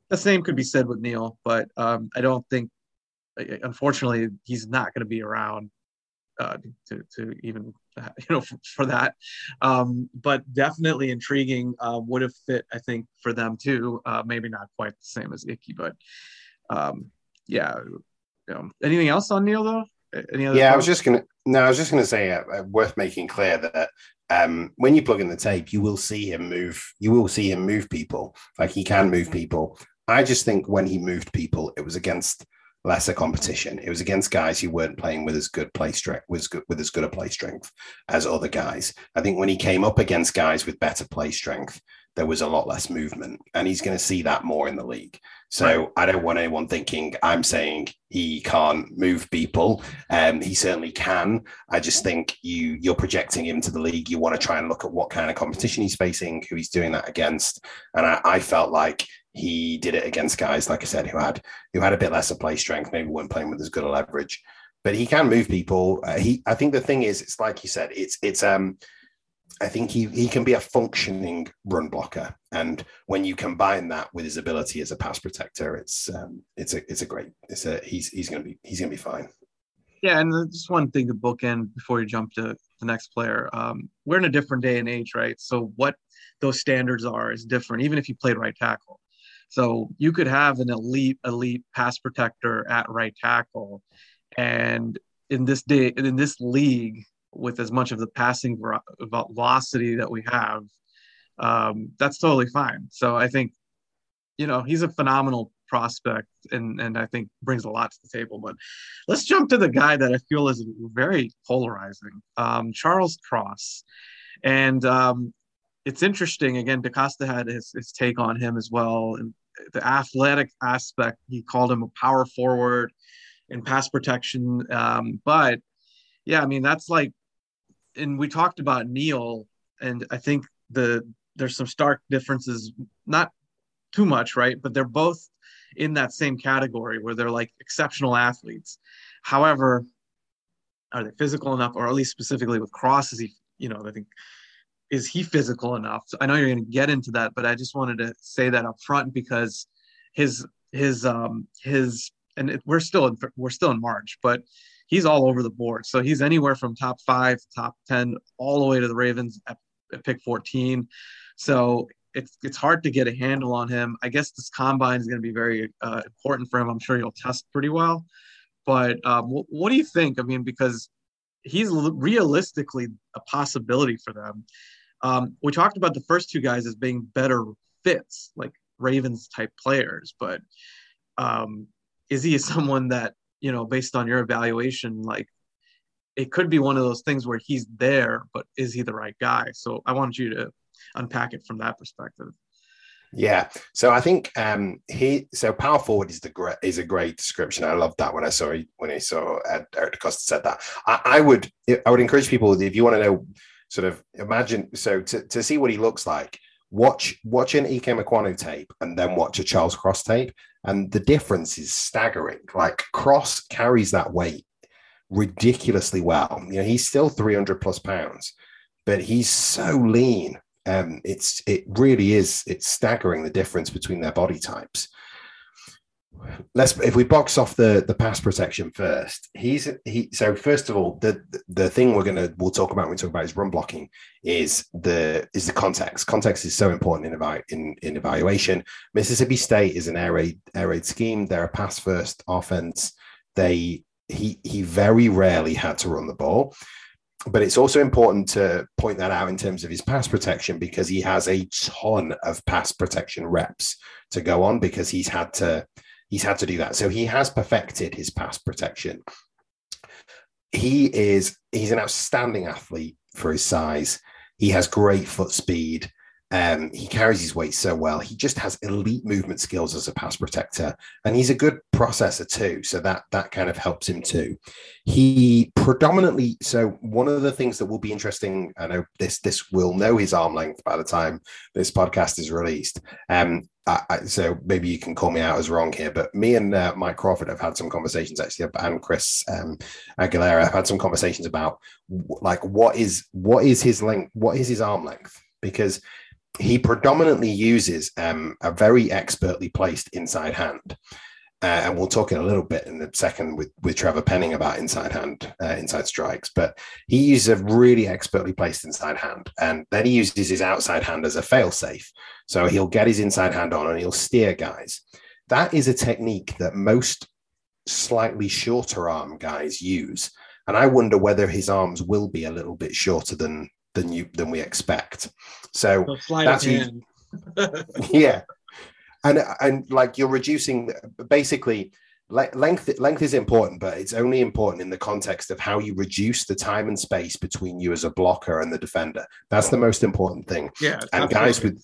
the same could be said with neal but um, i don't think unfortunately he's not going to be around uh, to, to even you know for, for that. Um, but definitely intriguing uh, would have fit i think for them too. Uh, maybe not quite the same as Ickey but um, yeah you know, anything else on neal though? Any other yeah i was just gonna no i was just gonna say uh, uh, worth making clear that um, when you plug in the tape you will see him move you will see him move people. Like he can move people. I just think when he moved people it was against lesser competition. It was against guys who weren't playing with as good play strength, was good, with as good a play strength as other guys. I think when he came up against guys with better play strength, there was a lot less movement, and he's going to see that more in the league. So right. I don't want anyone thinking I'm saying he can't move people. Um, he certainly can. I just think you you're projecting him to the league. You want to try and look at what kind of competition he's facing, who he's doing that against, and I, I felt like he did it against guys, like I said, who had who had a bit less of play strength, maybe weren't playing with as good a leverage. But he can move people. Uh, he, I think the thing is, it's like you said, it's it's um, I think he he can be a functioning run blocker, and when you combine that with his ability as a pass protector, it's um, it's a it's a great it's a he's he's gonna be he's gonna be fine. Yeah, and just one thing to bookend before you jump to the next player. Um, we're in a different day and age, right? So what those standards are is different, even if you played right tackle. So you could have an elite, elite pass protector at right tackle. And in this day, in this league, with as much of the passing velocity that we have, um, that's totally fine. So I think, you know, he's a phenomenal prospect and, and I think brings a lot to the table. But let's jump to the guy that I feel is very polarizing, um, Charles Cross. And um, it's interesting again. DeCosta had his, his take on him as well, and the athletic aspect. He called him a power forward in pass protection. Um, but yeah, I mean that's like, and we talked about Neal, and I think the there's some stark differences, not too much, right? But they're both in that same category where they're like exceptional athletes. However, are they physical enough, or at least specifically with Cross, is he, you know, I think is he physical enough? I know you're going to get into that, but I just wanted to say that up front because his his um his and it, we're still in we're still in March, but he's all over the board. So he's anywhere from top five, top ten, all the way to the Ravens at, at pick 14. So it's it's hard to get a handle on him. I guess this combine is going to be very uh, important for him. I'm sure he'll test pretty well. But um, what do you think? I mean, because he's realistically a possibility for them. Um, we talked about the first two guys as being better fits, like Ravens type players, but um, is he someone that you know, based on your evaluation, like it could be one of those things where he's there, but is he the right guy? So I want you to unpack it from that perspective. Yeah, so I think um, he so power forward is the great is a great description. I love that when I saw when I saw Eric DeCosta said that. I, I would I would encourage people if you want to know sort of imagine so to, to see what he looks like watch watch an Ike Ekwonu tape and then watch a Charles Cross tape. And the difference is staggering. Like Cross carries that weight ridiculously well. You know he's still 300 plus pounds but he's so lean. Um it's it really is it's staggering the difference between their body types let's if we box off the the pass protection first he's he so first of all the the thing we're gonna we'll talk about when we talk about his run blocking is the is the context. Context is so important in in, in evaluation. Mississippi state is an air raid air raid scheme. They're a pass first offense. They he he very rarely had to run the ball. But it's also important to point that out in terms of his pass protection because he has a ton of pass protection reps to go on because he's had to he's had to do that. So he has perfected his pass protection. He is he's an outstanding athlete for his size. He has great foot speed. Um, he carries his weight so well. He just has elite movement skills as a pass protector, and he's a good processor too. So that that kind of helps him too. He predominantly so one of the things that will be interesting. I know this this will know his arm length by the time this podcast is released. Um, I, I, so maybe you can call me out as wrong here, but me and uh, Mike Crawford have had some conversations actually, and Chris um, Aguilera have had some conversations about like what is what is his length, what is his arm length, because he predominantly uses um, a very expertly placed inside hand. Uh, and we'll talk in a little bit in a second with, with Trevor Penning about inside hand, uh, inside strikes. But he uses a really expertly placed inside hand, and then he uses his outside hand as a fail safe. So he'll get his inside hand on and he'll steer guys. That is a technique that most slightly shorter arm guys use, and I wonder whether his arms will be a little bit shorter than than you than we expect. So that's yeah, and and like you're reducing basically length length is important but it's only important in the context of how you reduce the time and space between you as a blocker and the defender. That's the most important thing. Yeah and guys with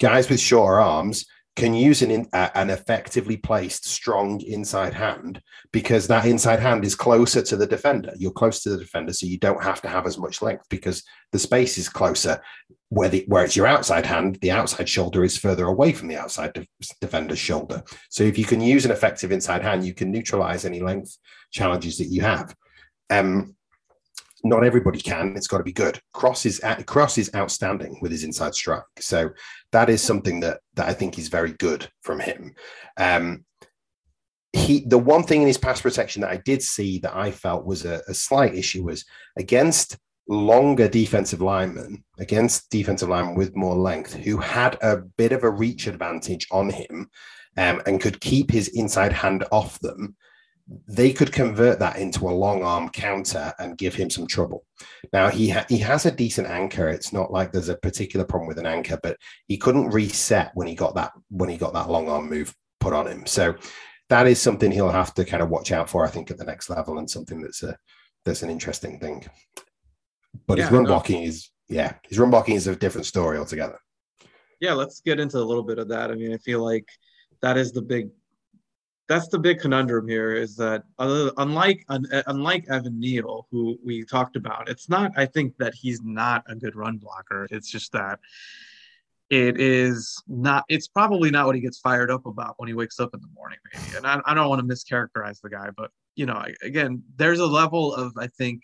guys with shorter arms can use an, in, an effectively placed strong inside hand because that inside hand is closer to the defender. You're close to the defender, so you don't have to have as much length because the space is closer. Where, the, where it's your outside hand, the outside shoulder is further away from the outside de- defender's shoulder. So if you can use an effective inside hand, you can neutralize any length challenges that you have. Um, not everybody can. It's got to be good. Cross is Cross is outstanding with his inside strike. So that is something that that I think is very good from him. Um, he the one thing in his pass protection that I did see that I felt was a, a slight issue was against longer defensive linemen, against defensive linemen with more length, who had a bit of a reach advantage on him um, and could keep his inside hand off them they could convert that into a long arm counter and give him some trouble. Now he ha- he has a decent anchor. It's not like there's a particular problem with an anchor, but he couldn't reset when he got that when he got that long arm move put on him. So that is something he'll have to kind of watch out for, I think, at the next level, and something that's a that's an interesting thing. But yeah, his run blocking is yeah, his run blocking is a different story altogether. Yeah, let's get into a little bit of that. I mean, I feel like that is the big that's the big conundrum here is that unlike uh, unlike Evan Neal, who we talked about, it's not. I think that he's not a good run blocker. It's just that it is not. It's probably not what he gets fired up about when he wakes up in the morning, maybe. And I, I don't want to mischaracterize the guy, but you know, again, there's a level of I think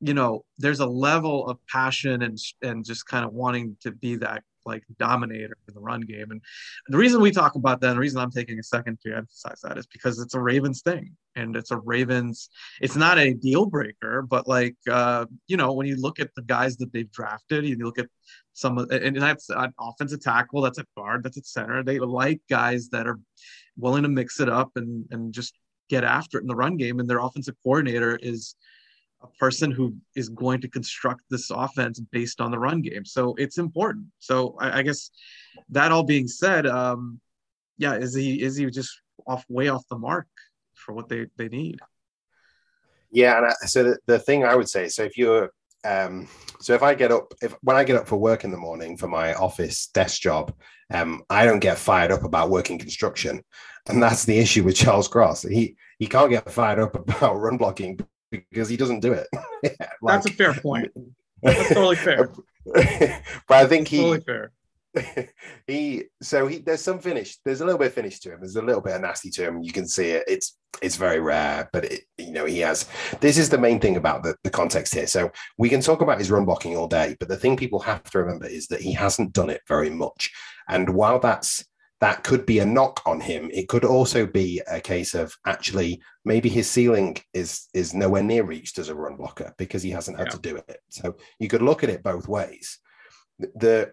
you know there's a level of passion and and just kind of wanting to be that like dominator in the run game. And the reason we talk about that, and the reason I'm taking a second to emphasize that is because it's a Ravens thing. And it's a Ravens, it's not a deal breaker, but like, uh, you know, when you look at the guys that they've drafted, you look at some and that's an offensive tackle, that's a guard, that's a center. They like guys that are willing to mix it up and, and just get after it in the run game. And their offensive coordinator is, a person who is going to construct this offense based on the run game. So it's important. So I, I guess that all being said, um, yeah, is he is he just off way off the mark for what they they need? Yeah, and I, so the, the thing I would say, so if you're um, so if I get up, if when I get up for work in the morning for my office desk job, um, I don't get fired up about working construction, and that's the issue with Charles Cross. He he can't get fired up about run blocking because he doesn't do it. like, That's a fair point. That's totally fair. but I think he totally fair. he so he there's some finish. There's a little bit of finish to him. There's a little bit of nasty to him. You can see it. It's it's very rare, but it, you know he has. This is the main thing about the, the context here. So we can talk about his run blocking all day, but the thing people have to remember is that he hasn't done it very much. And while that's that could be a knock on him. It could also be a case of actually maybe his ceiling is is nowhere near reached as a run blocker because he hasn't had yeah. to do it. So you could look at it both ways. The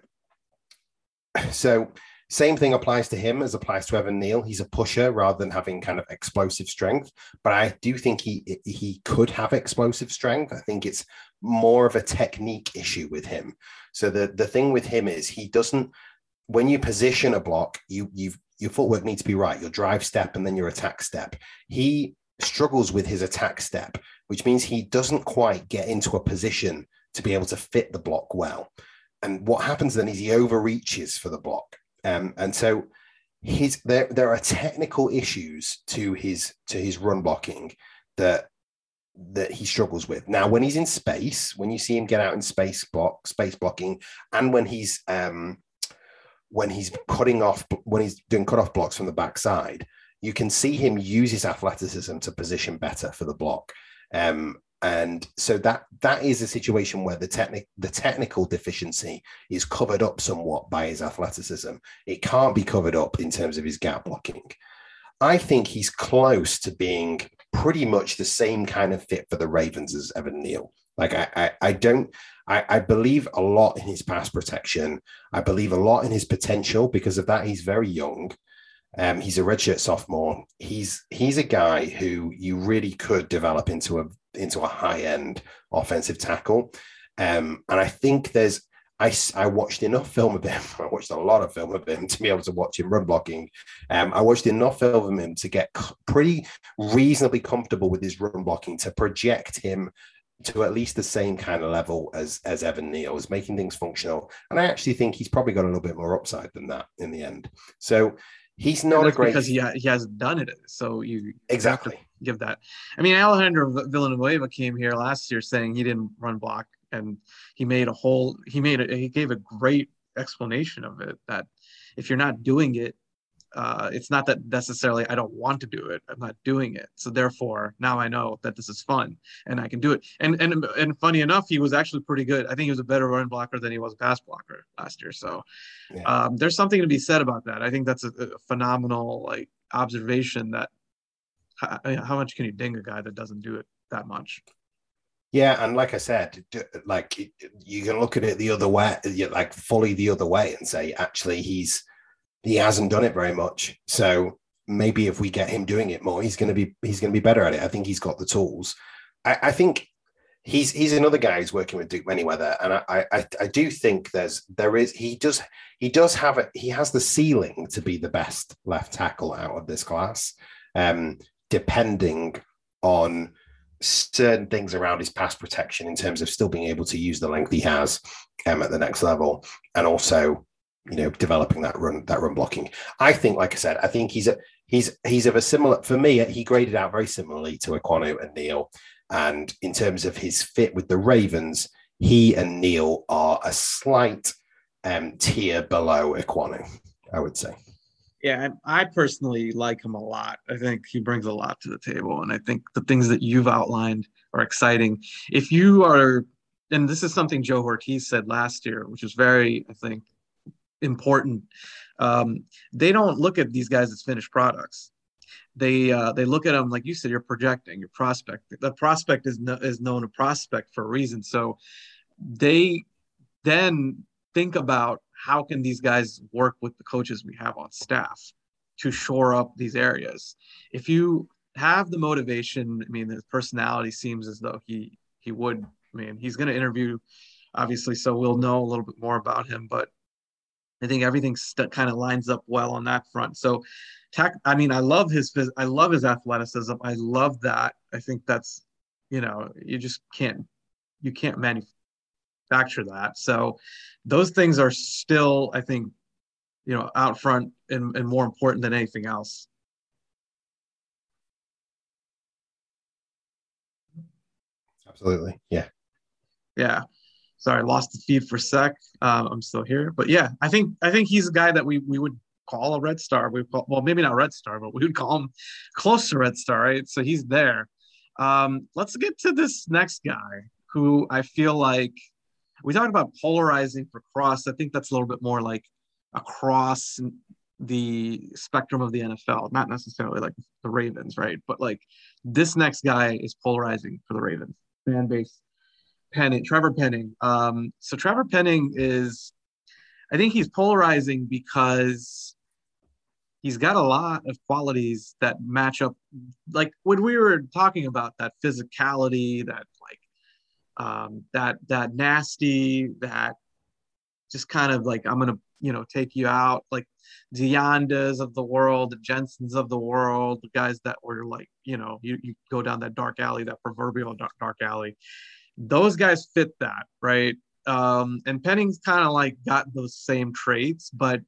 so same thing applies to him as applies to Evan Neal. He's a pusher rather than having kind of explosive strength. But I do think he he could have explosive strength. I think it's more of a technique issue with him. So the the thing with him is he doesn't when you position a block, you you your footwork needs to be right, your drive step and then your attack step. He struggles with his attack step, which means he doesn't quite get into a position to be able to fit the block well. And what happens then is he overreaches for the block. Um, and so his there there are technical issues to his to his run blocking that that he struggles with. Now, when he's in space, when you see him get out in space block, space blocking, and when he's um, when he's cutting off when he's doing cut off blocks from the backside, you can see him use his athleticism to position better for the block. Um, and so that that is a situation where the technic the technical deficiency is covered up somewhat by his athleticism. It can't be covered up in terms of his gap blocking. I think he's close to being pretty much the same kind of fit for the Ravens as Evan Neal. Like I, I, I don't I, I believe a lot in his pass protection. I believe a lot in his potential because of that. He's very young. Um, he's a redshirt sophomore. He's he's a guy who you really could develop into a into a high end offensive tackle. Um, and I think there's I, I watched enough film of him. I watched a lot of film of him to be able to watch him run blocking. Um, I watched enough film of him to get pretty reasonably comfortable with his run blocking to project him to at least the same kind of level as as Evan Neal, is making things functional. And I actually think he's probably got a little bit more upside than that in the end. So he's not a great because he, ha- he hasn't done it. So you exactly give that. I mean, Alejandro Villanueva came here last year saying he didn't run block, and he made a whole he made a he gave a great explanation of it that if you're not doing it uh, it's not that necessarily I don't want to do it. I'm not doing it. So therefore, now I know that this is fun and I can do it. And and and funny enough, he was actually pretty good. I think he was a better run blocker than he was a pass blocker last year. So yeah. um, there's something to be said about that. I think that's a, a phenomenal like observation. That how, how much can you ding a guy that doesn't do it that much? Yeah, and like I said, like you can look at it the other way, like fully the other way, and say actually he's he hasn't done it very much. So maybe if we get him doing it more, he's going to be he's going to be better at it. I think he's got the tools. I, I think he's he's another guy who's working with Duke Manyweather, and I, I I do think there's there is he does he does have it. He has the ceiling to be the best left tackle out of this class, um, depending on certain things around his pass protection in terms of still being able to use the length he has um, at the next level, and also you know, developing that run that run blocking. I think, like I said, I think he's a he's he's of a similar for me. He graded out very similarly to Ekwonu and Neal, and in terms of his fit with the Ravens, he and Neal are a slight um, tier below Ekwonu, I would say. Yeah, I personally like him a lot. I think he brings a lot to the table, and I think the things that you've outlined are exciting. If you are, and this is something Joe Hortiz said last year, which is very, I think, important. Um, they don't look at these guys as finished products. They uh, they look at them like you said. You're projecting your prospect. The prospect is no, is known a prospect for a reason. So they then think about how can these guys work with the coaches we have on staff to shore up these areas. If you have the motivation, I mean, his personality seems as though he he would. I mean, he's going to interview, obviously, so we'll know a little bit more about him. But I think everything st- kind of lines up well on that front. So, tech, I mean, I love his I love his athleticism. I love that. I think that's you know you just can't you can't manufacture that. So, those things are still I think you know out front and, and more important than anything else. Absolutely, yeah, yeah sorry, lost the feed for a sec. Um, I'm still here, but yeah, I think I think he's a guy that we we would call a red star. We call well, maybe not red star, but we would call him close to red star, right? So he's there. Um, let's get to this next guy who I feel like we talked about polarizing for cross. I think that's a little bit more like across the spectrum of the NFL, not necessarily like the Ravens, right? But like this next guy is polarizing for the Ravens fan base Penning, Trevor Penning. Um, so Trevor Penning is, I think he's polarizing because he's got a lot of qualities that match up. Like when we were talking about that physicality, that like um, that that nasty, that just kind of like I'm gonna you know take you out, like the Yandas of the world, the Jensens of the world, the guys that were like you know you, you go down that dark alley, that proverbial dark, dark alley those guys fit that, right? Um, and Penning's kind of like got those same traits, but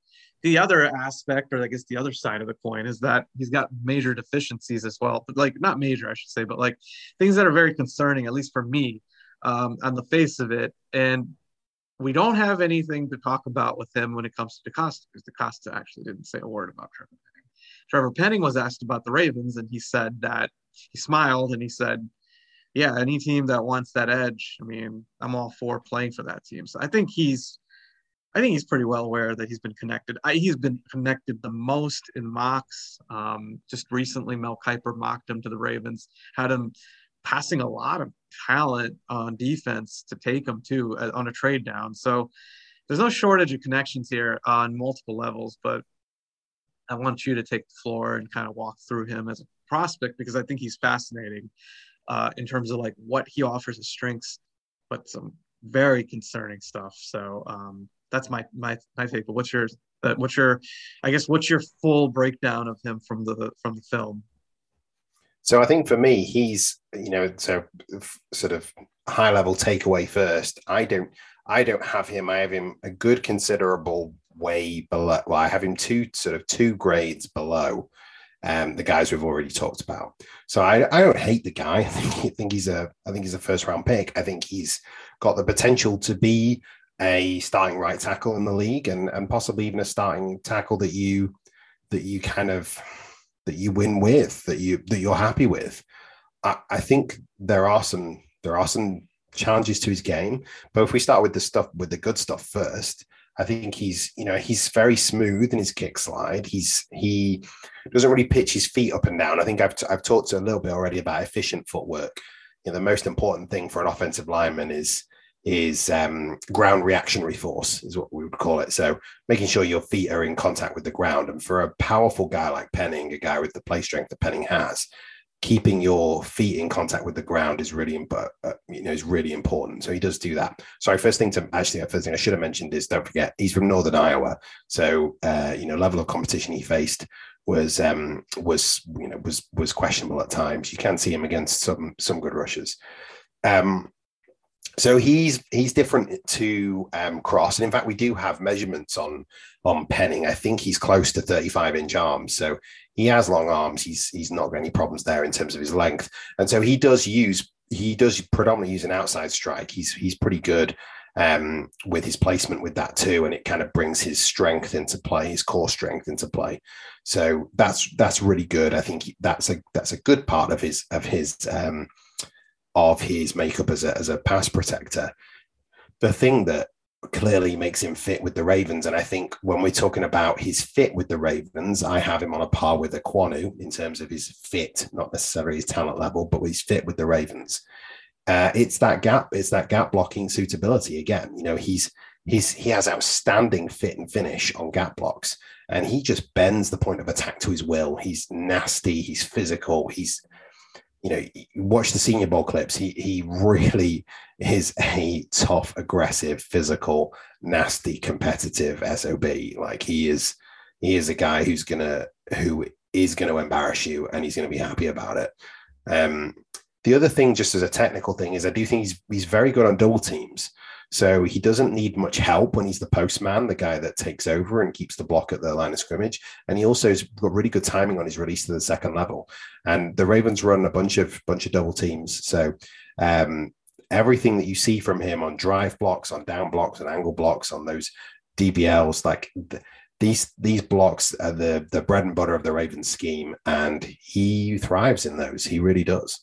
the other aspect, or I guess the other side of the coin, is that he's got major deficiencies as well. But like not major, I should say, but like things that are very concerning, at least for me, um, on the face of it. And we don't have anything to talk about with him when it comes to DeCosta, because DeCosta actually didn't say a word about Trevor Penning. Trevor Penning was asked about the Ravens, and he said that he smiled and he said, yeah, any team that wants that edge, I mean, I'm all for playing for that team. So I think he's, I think he's pretty well aware that he's been connected. I, he's been connected the most in mocks. Um, just recently, Mel Kiper mocked him to the Ravens, had him passing a lot of talent on defense to take him to uh, on a trade down. So there's no shortage of connections here on multiple levels, but I want you to take the floor and kind of walk through him as a prospect because I think he's fascinating uh, in terms of like what he offers as strengths, but some very concerning stuff. So um, that's my my my take. But what's your uh, what's your I guess what's your full breakdown of him from the from the film? So I think for me, he's you know so sort of high level takeaway first. I don't I don't have him. I have him a good considerable way below. Well, I have him two sort of two grades below um, the guys we've already talked about. So I, I don't hate the guy. I think, I think he's a I think he's a first round pick. I think he's got the potential to be a starting right tackle in the league and and possibly even a starting tackle that you that you kind of that you win with that you that you're happy with. I, I think there are some there are some challenges to his game, but if we start with the stuff with the good stuff first, I think he's, you know, he's very smooth in his kick slide. He's he doesn't really pitch his feet up and down. I think I've, t- I've talked a little bit already about efficient footwork. You know, the most important thing for an offensive lineman is is um, ground reactionary force is what we would call it. So making sure your feet are in contact with the ground. And for a powerful guy like Penning, a guy with the play strength that Penning has, keeping your feet in contact with the ground is really important. Uh, you know, is really important. So he does do that. Sorry, first thing to actually, first thing I should have mentioned is don't forget he's from Northern Iowa. So uh, you know, level of competition he faced was um, was you know was was questionable at times. You can see him against some some good rushers. Um, so he's he's different to um, Cross, and in fact, we do have measurements on on Penning. I think he's close to 35 inch arms, so he has long arms. He's he's not got any problems there in terms of his length, and so he does use he does predominantly use an outside strike. He's he's pretty good um, with his placement with that too, and it kind of brings his strength into play, his core strength into play. So that's that's really good. I think that's a that's a good part of his of his um, of his makeup as a, as a pass protector. The thing that clearly makes him fit with the Ravens, and I think when we're talking about his fit with the Ravens, I have him on a par with Ekwonu in terms of his fit, not necessarily his talent level, but his fit with the Ravens. Uh, it's that gap, it's that gap blocking suitability again. You know, he's he's he has outstanding fit and finish on gap blocks, and he just bends the point of attack to his will. He's nasty, he's physical, he's you know, watch the Senior Bowl clips. He he really is a tough, aggressive, physical, nasty, competitive sob. Like he is, he is a guy who's gonna who is to embarrass you, and he's to be happy about it. Um, the other thing, just as a technical thing, is I do think he's he's very good on double teams. So he doesn't need much help when he's the postman, the guy that takes over and keeps the block at the line of scrimmage. And he also has got really good timing on his release to the second level. And the Ravens run a bunch of bunch of double teams. So um, everything that you see from him on drive blocks, on down blocks, and angle blocks, on those DBLs, like the, these these blocks are the the bread and butter of the Ravens scheme, and he thrives in those. He really does.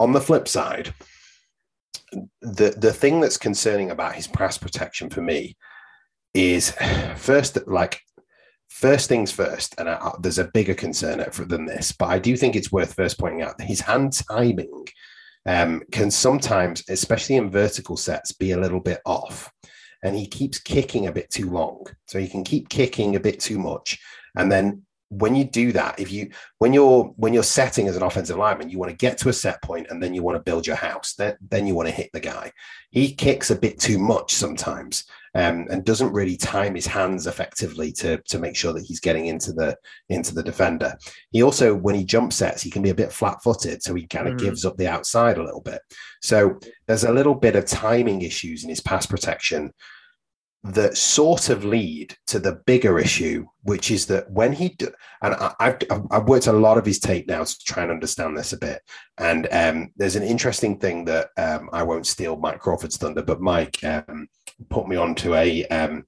On the flip side, the the thing that's concerning about his pass protection for me is first like first things first, and I, there's a bigger concern than this, but I do think it's worth first pointing out that his hand timing um, can sometimes, especially in vertical sets, be a little bit off. And he keeps kicking a bit too long. So he can keep kicking a bit too much. And then when you do that, if you when you're when you're setting as an offensive lineman, you want to get to a set point and then you want to build your house. Then then you want to hit the guy. He kicks a bit too much sometimes, um, and doesn't really time his hands effectively to to make sure that he's getting into the into the defender. He also when he jump sets, he can be a bit flat footed, so he kind of mm-hmm. gives up the outside a little bit. So there's a little bit of timing issues in his pass protection that sort of lead to the bigger issue, which is that when he do, and I, have I've worked a lot of his tape now to try and understand this a bit. And um, there's an interesting thing that um, I won't steal Mike Crawford's thunder, but Mike um, put me on to a um,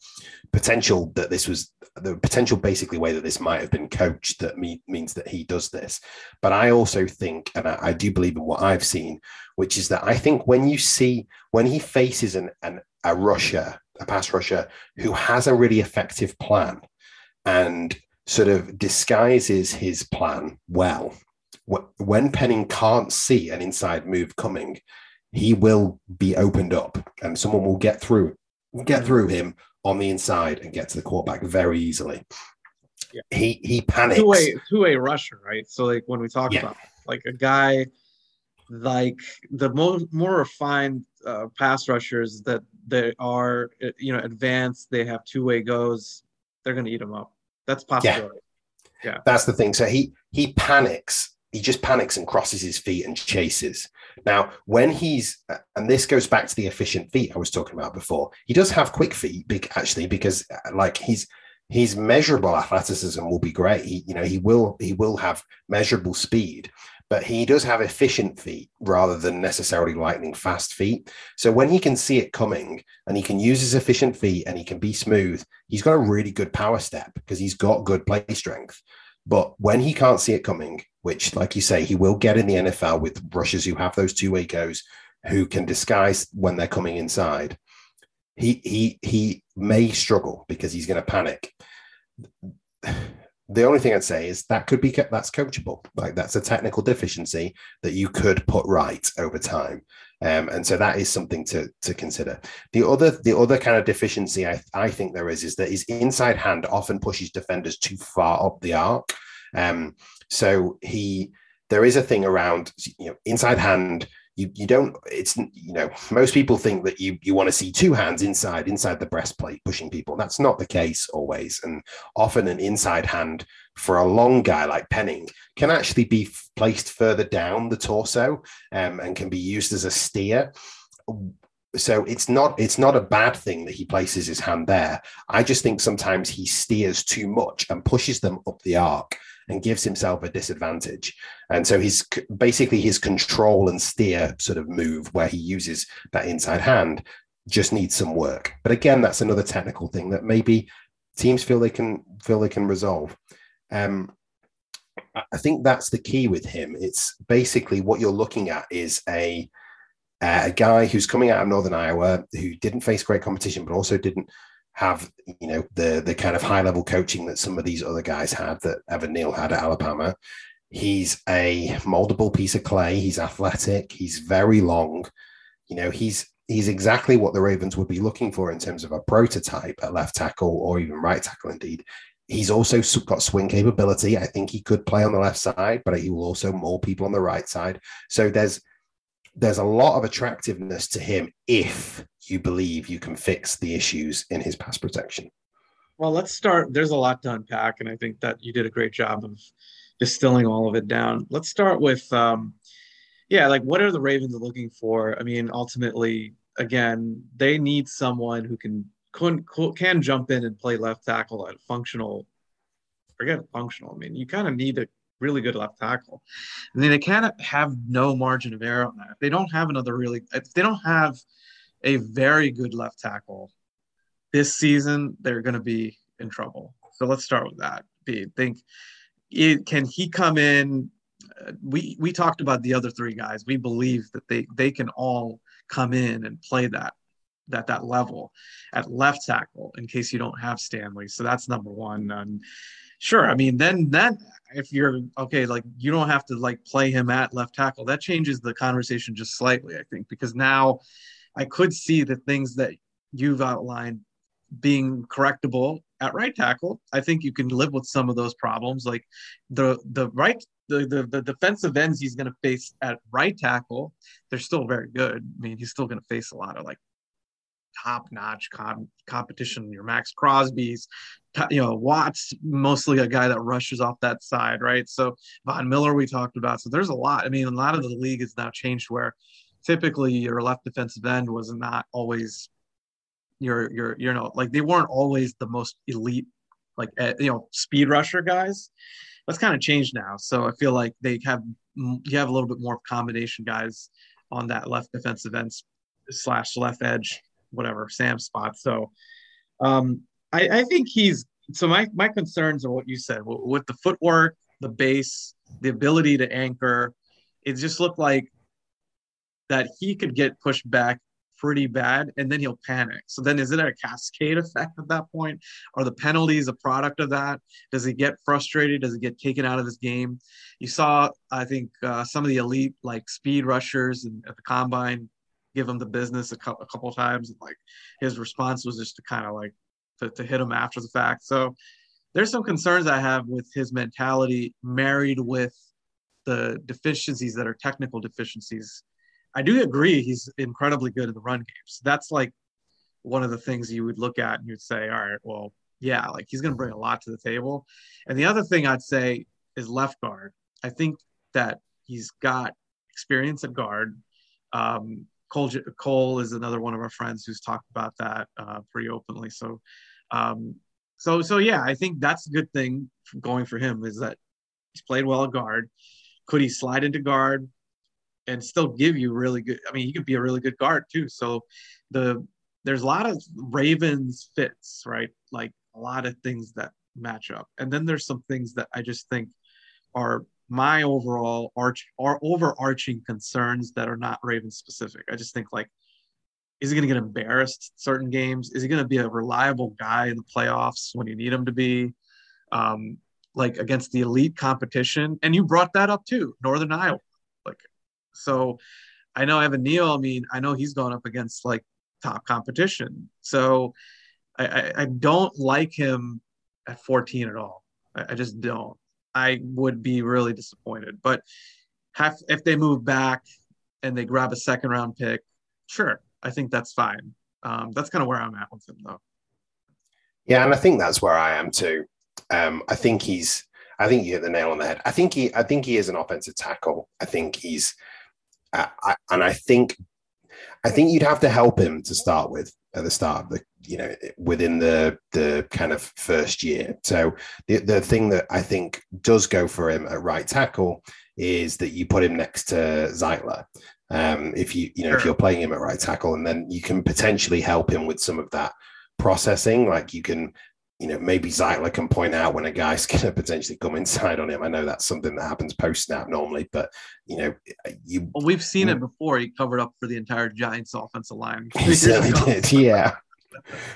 potential that this was the potential basically way that this might have been coached that me, means that he does this. But I also think, and I, I do believe in what I've seen, which is that I think when you see when he faces an, an a rusher a pass rusher who has a really effective plan and sort of disguises his plan well. When Penning can't see an inside move coming, he will be opened up and someone will get through get through him on the inside and get to the quarterback very easily. Yeah. He he panics. Two way two way rusher, right? So like when we talk yeah. about like a guy like the more more refined uh, pass rushers that they are uh, you know advanced they have two-way goes they're going to eat them up that's possible yeah. yeah that's the thing so he he panics he just panics and crosses his feet and chases. Now, when he's and this goes back to the efficient feet I was talking about before. He does have quick feet, big actually, because uh, like he's his measurable athleticism will be great. He, you know, he will he will have measurable speed, but he does have efficient feet rather than necessarily lightning fast feet. So when he can see it coming and he can use his efficient feet and he can be smooth, he's got a really good power step because he's got good play strength. But when he can't see it coming, which, like you say, he will get in the NFL with rushers who have those two goes who can disguise when they're coming inside, he he he may struggle because he's going to panic. The only thing I'd say is that could be that's coachable. Like that's a technical deficiency that you could put right over time, um, and so that is something to to consider. The other the other kind of deficiency I I think there is is that his inside hand often pushes defenders too far up the arc. Um, so he there is a thing around you know inside hand you you don't it's you know most people think that you you want to see two hands inside inside the breastplate pushing people. That's not the case always and often an inside hand for a long guy like penning can actually be placed further down the torso um, and can be used as a steer so it's not it's not a bad thing that he places his hand there i just think sometimes he steers too much and pushes them up the arc and gives himself a disadvantage. And so he's basically his control and steer sort of move where he uses that inside hand just needs some work. But again, that's another technical thing that maybe teams feel they can feel they can resolve. Um, I think that's the key with him. It's basically what you're looking at is a a guy who's coming out of Northern Iowa who didn't face great competition, but also didn't have you know the the kind of high level coaching that some of these other guys had that Evan Neal had at Alabama. He's a moldable piece of clay. He's athletic. He's very long. You know, he's he's exactly what the Ravens would be looking for in terms of a prototype at left tackle or even right tackle. Indeed, he's also got swing capability. I think he could play on the left side, but he will also mold people on the right side. So there's there's a lot of attractiveness to him if you believe you can fix the issues in his pass protection. Well, let's start. There's a lot to unpack, and I think that you did a great job of distilling all of it down. Let's start with, um, yeah, like what are the Ravens looking for? I mean, ultimately, again, they need someone who can can, can jump in and play left tackle at functional. Forget functional. I mean, you kind of need a really good left tackle. And then they of have no margin of error on that. If they don't have another really, if they don't have a very good left tackle this season, they're going to be in trouble. So let's start with that. I think it, can he come in? Uh, we we talked about the other three guys. We believe that they they can all come in and play that that that level at left tackle in case you don't have Stanley. So that's number one. And sure, I mean then then if you're okay, like you don't have to like play him at left tackle. That changes the conversation just slightly, I think, because now I could see the things that you've outlined being correctable at right tackle. I think you can live with some of those problems, like the the right the the, the defensive ends he's going to face at right tackle. They're still very good. I mean, he's still going to face a lot of like top notch com- competition. Your Maxx Crosby's, you know, Watts, mostly a guy that rushes off that side, right? So Von Miller, we talked about. So there's a lot. I mean, a lot of the league has now changed where typically your left defensive end was not always your your you know like they weren't always the most elite like uh, you know speed rusher guys. That's kind of changed now. So I feel like they have you have a little bit more combination guys on that left defensive end slash left edge whatever Sam spot. So um, I, I think he's so my my concerns are what you said with the footwork, the base, the ability to anchor. It just looked like that he could get pushed back pretty bad and then he'll panic. So then is it a cascade effect at that point? Are the penalties a product of that? Does he get frustrated? Does he get taken out of his game? You saw, I think, uh, some of the elite like speed rushers and at the combine give him the business a, couple, a couple times. And like his response was just to kind of like to, to hit him after the fact. So there's some concerns I have with his mentality married with the deficiencies that are technical deficiencies I do agree he's incredibly good in the run games. That's like one of the things you would look at and you'd say, all right, well, yeah, like he's going to bring a lot to the table. And the other thing I'd say is left guard. I think that he's got experience at guard. Um, Cole, Cole is another one of our friends who's talked about that uh, pretty openly. So, um, so, so yeah, I think that's a good thing going for him is that he's played well at guard. Could he slide into guard and still give you really good? I mean, he could be a really good guard too. So, the there's a lot of Ravens fits, right? Like a lot of things that match up, and then there's some things that I just think are my overall arch or overarching concerns that are not Raven specific. I just think like, is he going to get embarrassed certain games? Is he going to be a reliable guy in the playoffs when you need him to be? Um, like against the elite competition, and you brought that up too, Northern Iowa. Like, so I know Evan Neal. I mean, I know he's going up against like top competition. So I, I, I don't like him at 14 at all. I, I just don't. I would be really disappointed. But have, if they move back and they grab a second round pick, sure, I think that's fine. Um, that's kind of where I'm at with him, though. Yeah, and I think that's where I am too. Um, I think he's. I think you hit the nail on the head. I think he. I think he is an offensive tackle. I think he's. Uh, I, and I think. I think you'd have to help him to start with at the start of the you know within the the kind of first year so the, the thing that i think does go for him at right tackle is that you put him next to Zeitler um, if you you know sure. if you're playing him at right tackle and then you can potentially help him with some of that processing like you can you know, maybe Zeitler can point out when a guy's going to potentially come inside on him. I know that's something that happens post snap normally, but you know, you. Well, we've seen it before. He covered up for the entire Giants offensive line. He certainly did, yeah.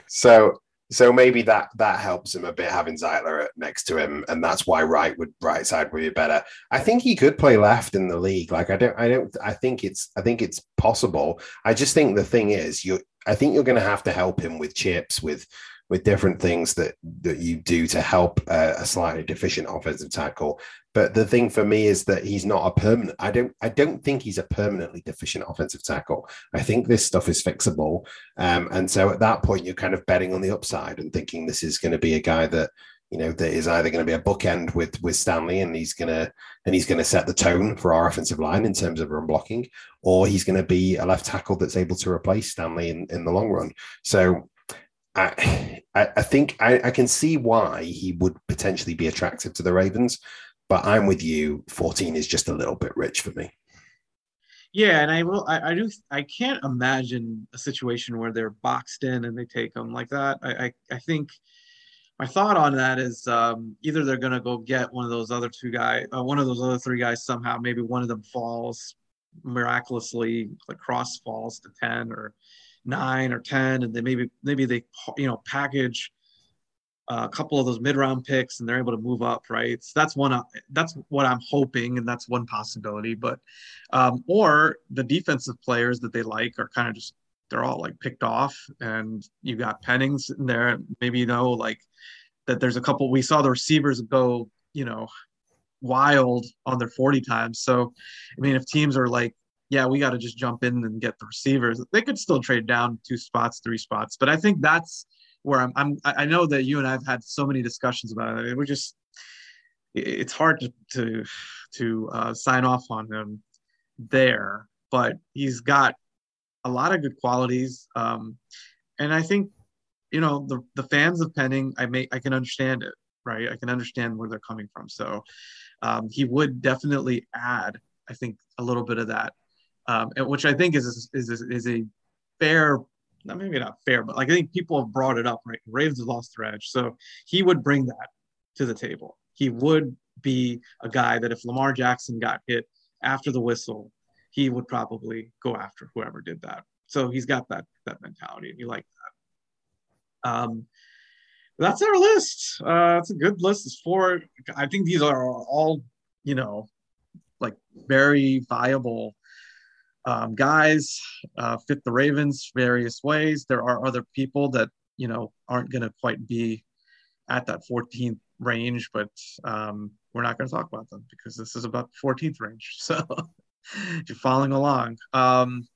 So, so maybe that that helps him a bit having Zeitler next to him, and that's why right would right side would be better. I think he could play left in the league. Like I don't, I don't, I think it's, I think it's possible. I just think the thing is, you, I think you're going to have to help him with chips with with different things that that you do to help a slightly deficient offensive tackle. But the thing for me is that he's not a permanent. I don't. I don't think he's a permanently deficient offensive tackle. I think this stuff is fixable. Um, and so at that point, you're kind of betting on the upside and thinking this is going to be a guy that you know that is either going to be a bookend with with Stanley and he's going to and he's going to set the tone for our offensive line in terms of run blocking, or he's going to be a left tackle that's able to replace Stanley in, in the long run. So I, I think I, I, can see why he would potentially be attractive to the Ravens, but I'm with you. 14 is just a little bit rich for me. Yeah, and I will. I, I do. I can't imagine a situation where they're boxed in and they take them like that. I, I, I think my thought on that is um, either they're going to go get one of those other two guys, uh, one of those other three guys somehow. Maybe one of them falls miraculously, like Cross falls to ten, or nine or ten, and then maybe maybe they you know package a couple of those mid round picks and they're able to move up, right? So that's one. That's what I'm hoping, and that's one possibility. But um, or the defensive players that they like are kind of just they're all like picked off, and you got Pennings in there. Maybe you know like that. There's a couple. We saw the receivers go, you know, wild on their 40 times. So, I mean, if teams are like yeah, we got to just jump in and get the receivers. They could still trade down two spots, three spots, but I think that's where I'm. I'm I know that you and I've had so many discussions about it. We're just, it's hard to to to uh, sign off on him there, but he's got a lot of good qualities, um, and I think you know the the fans of Penning, I may I can understand it, right? I can understand where they're coming from. So um, he would definitely add, I think, a little bit of that um, which I think is is is a fair, not maybe not fair, but like I think people have brought it up. Right, Ravens have lost their edge, so he would bring that to the table. He would be a guy that if Lamar Jackson got hit after the whistle, he would probably go after whoever did that. So he's got that that mentality, and you like that. Um, that's our list. Uh, it's a good list. It's four. I think these are all, you know, like very viable um, guys uh, fit the Ravens various ways. There are other people that you know aren't going to quite be at that 14th range, but um, we're not going to talk about them because this is about 14th range. So if you're following along, um,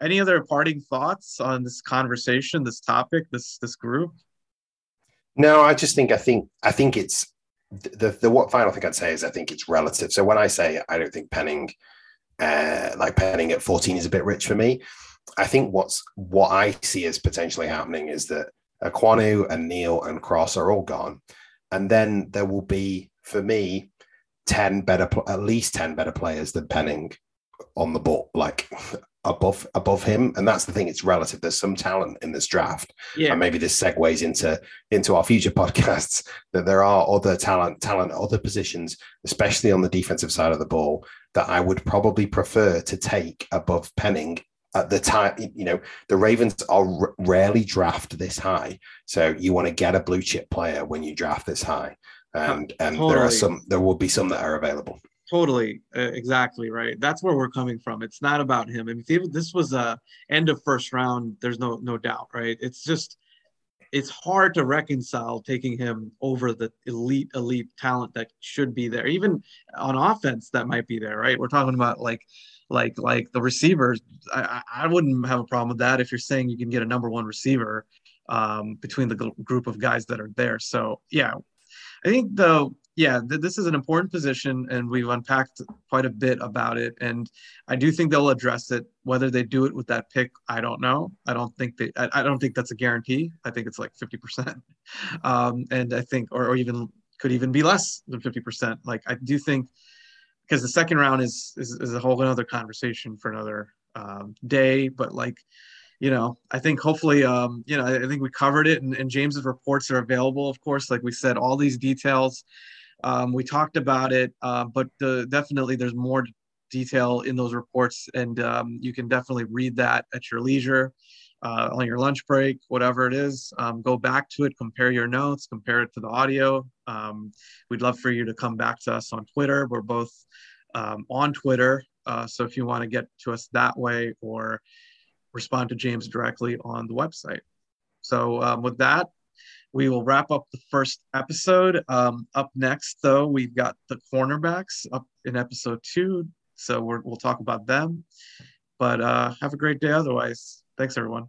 any other parting thoughts on this conversation, this topic, this this group? No, I just think I think I think it's the, the what final thing I'd say is I think it's relative. So when I say I don't think Penning, uh, like Penning at 14 is a bit rich for me, I think what's what I see as potentially happening is that Ekwonu and Neal and Cross are all gone, and then there will be for me 10 better at least 10 better players than Penning on the ball, like above above him. And that's the thing; it's relative. There's some talent in this draft, yeah. and maybe this segues into into our future podcasts that there are other talent, talent, other positions, especially on the defensive side of the ball, that I would probably prefer to take above Penning at the time, you know, the Ravens are r- rarely draft this high. So you want to get a blue chip player when you draft this high. And and totally. there are some there will be some that are available. Totally, uh, exactly right. That's where we're coming from. It's not about him. I mean, this was a end of first round, there's no no doubt, right? It's just it's hard to reconcile taking him over the elite elite talent that should be there, even on offense that might be there, right? We're talking about like like like the receivers. I, I wouldn't have a problem with that if you're saying you can get a number one receiver um, between the group of guys that are there. So yeah, I think though yeah, th- this is an important position, and we've unpacked quite a bit about it. And I do think they'll address it. Whether they do it with that pick, I don't know. I don't think they. I, I don't think that's a guarantee. I think it's like fifty percent, um, and I think, or, or even could even be less than fifty percent. Like I do think, because the second round is, is is a whole another conversation for another um, day. But like you know, I think hopefully, um, you know, I think we covered it, and, and James's reports are available. Of course, like we said, all these details um, we talked about it, uh, but the, definitely there's more detail in those reports, and um, you can definitely read that at your leisure, uh, on your lunch break, whatever it is. Um, go back to it, compare your notes, compare it to the audio. Um, we'd love for you to come back to us on Twitter. We're both um, on Twitter, uh, so if you want to get to us that way or respond to James directly on the website. So um, with that, we will wrap up the first episode. Um, up next, though, we've got the cornerbacks up in episode two. So we will talk about them. But uh, have a great day otherwise. Thanks, everyone.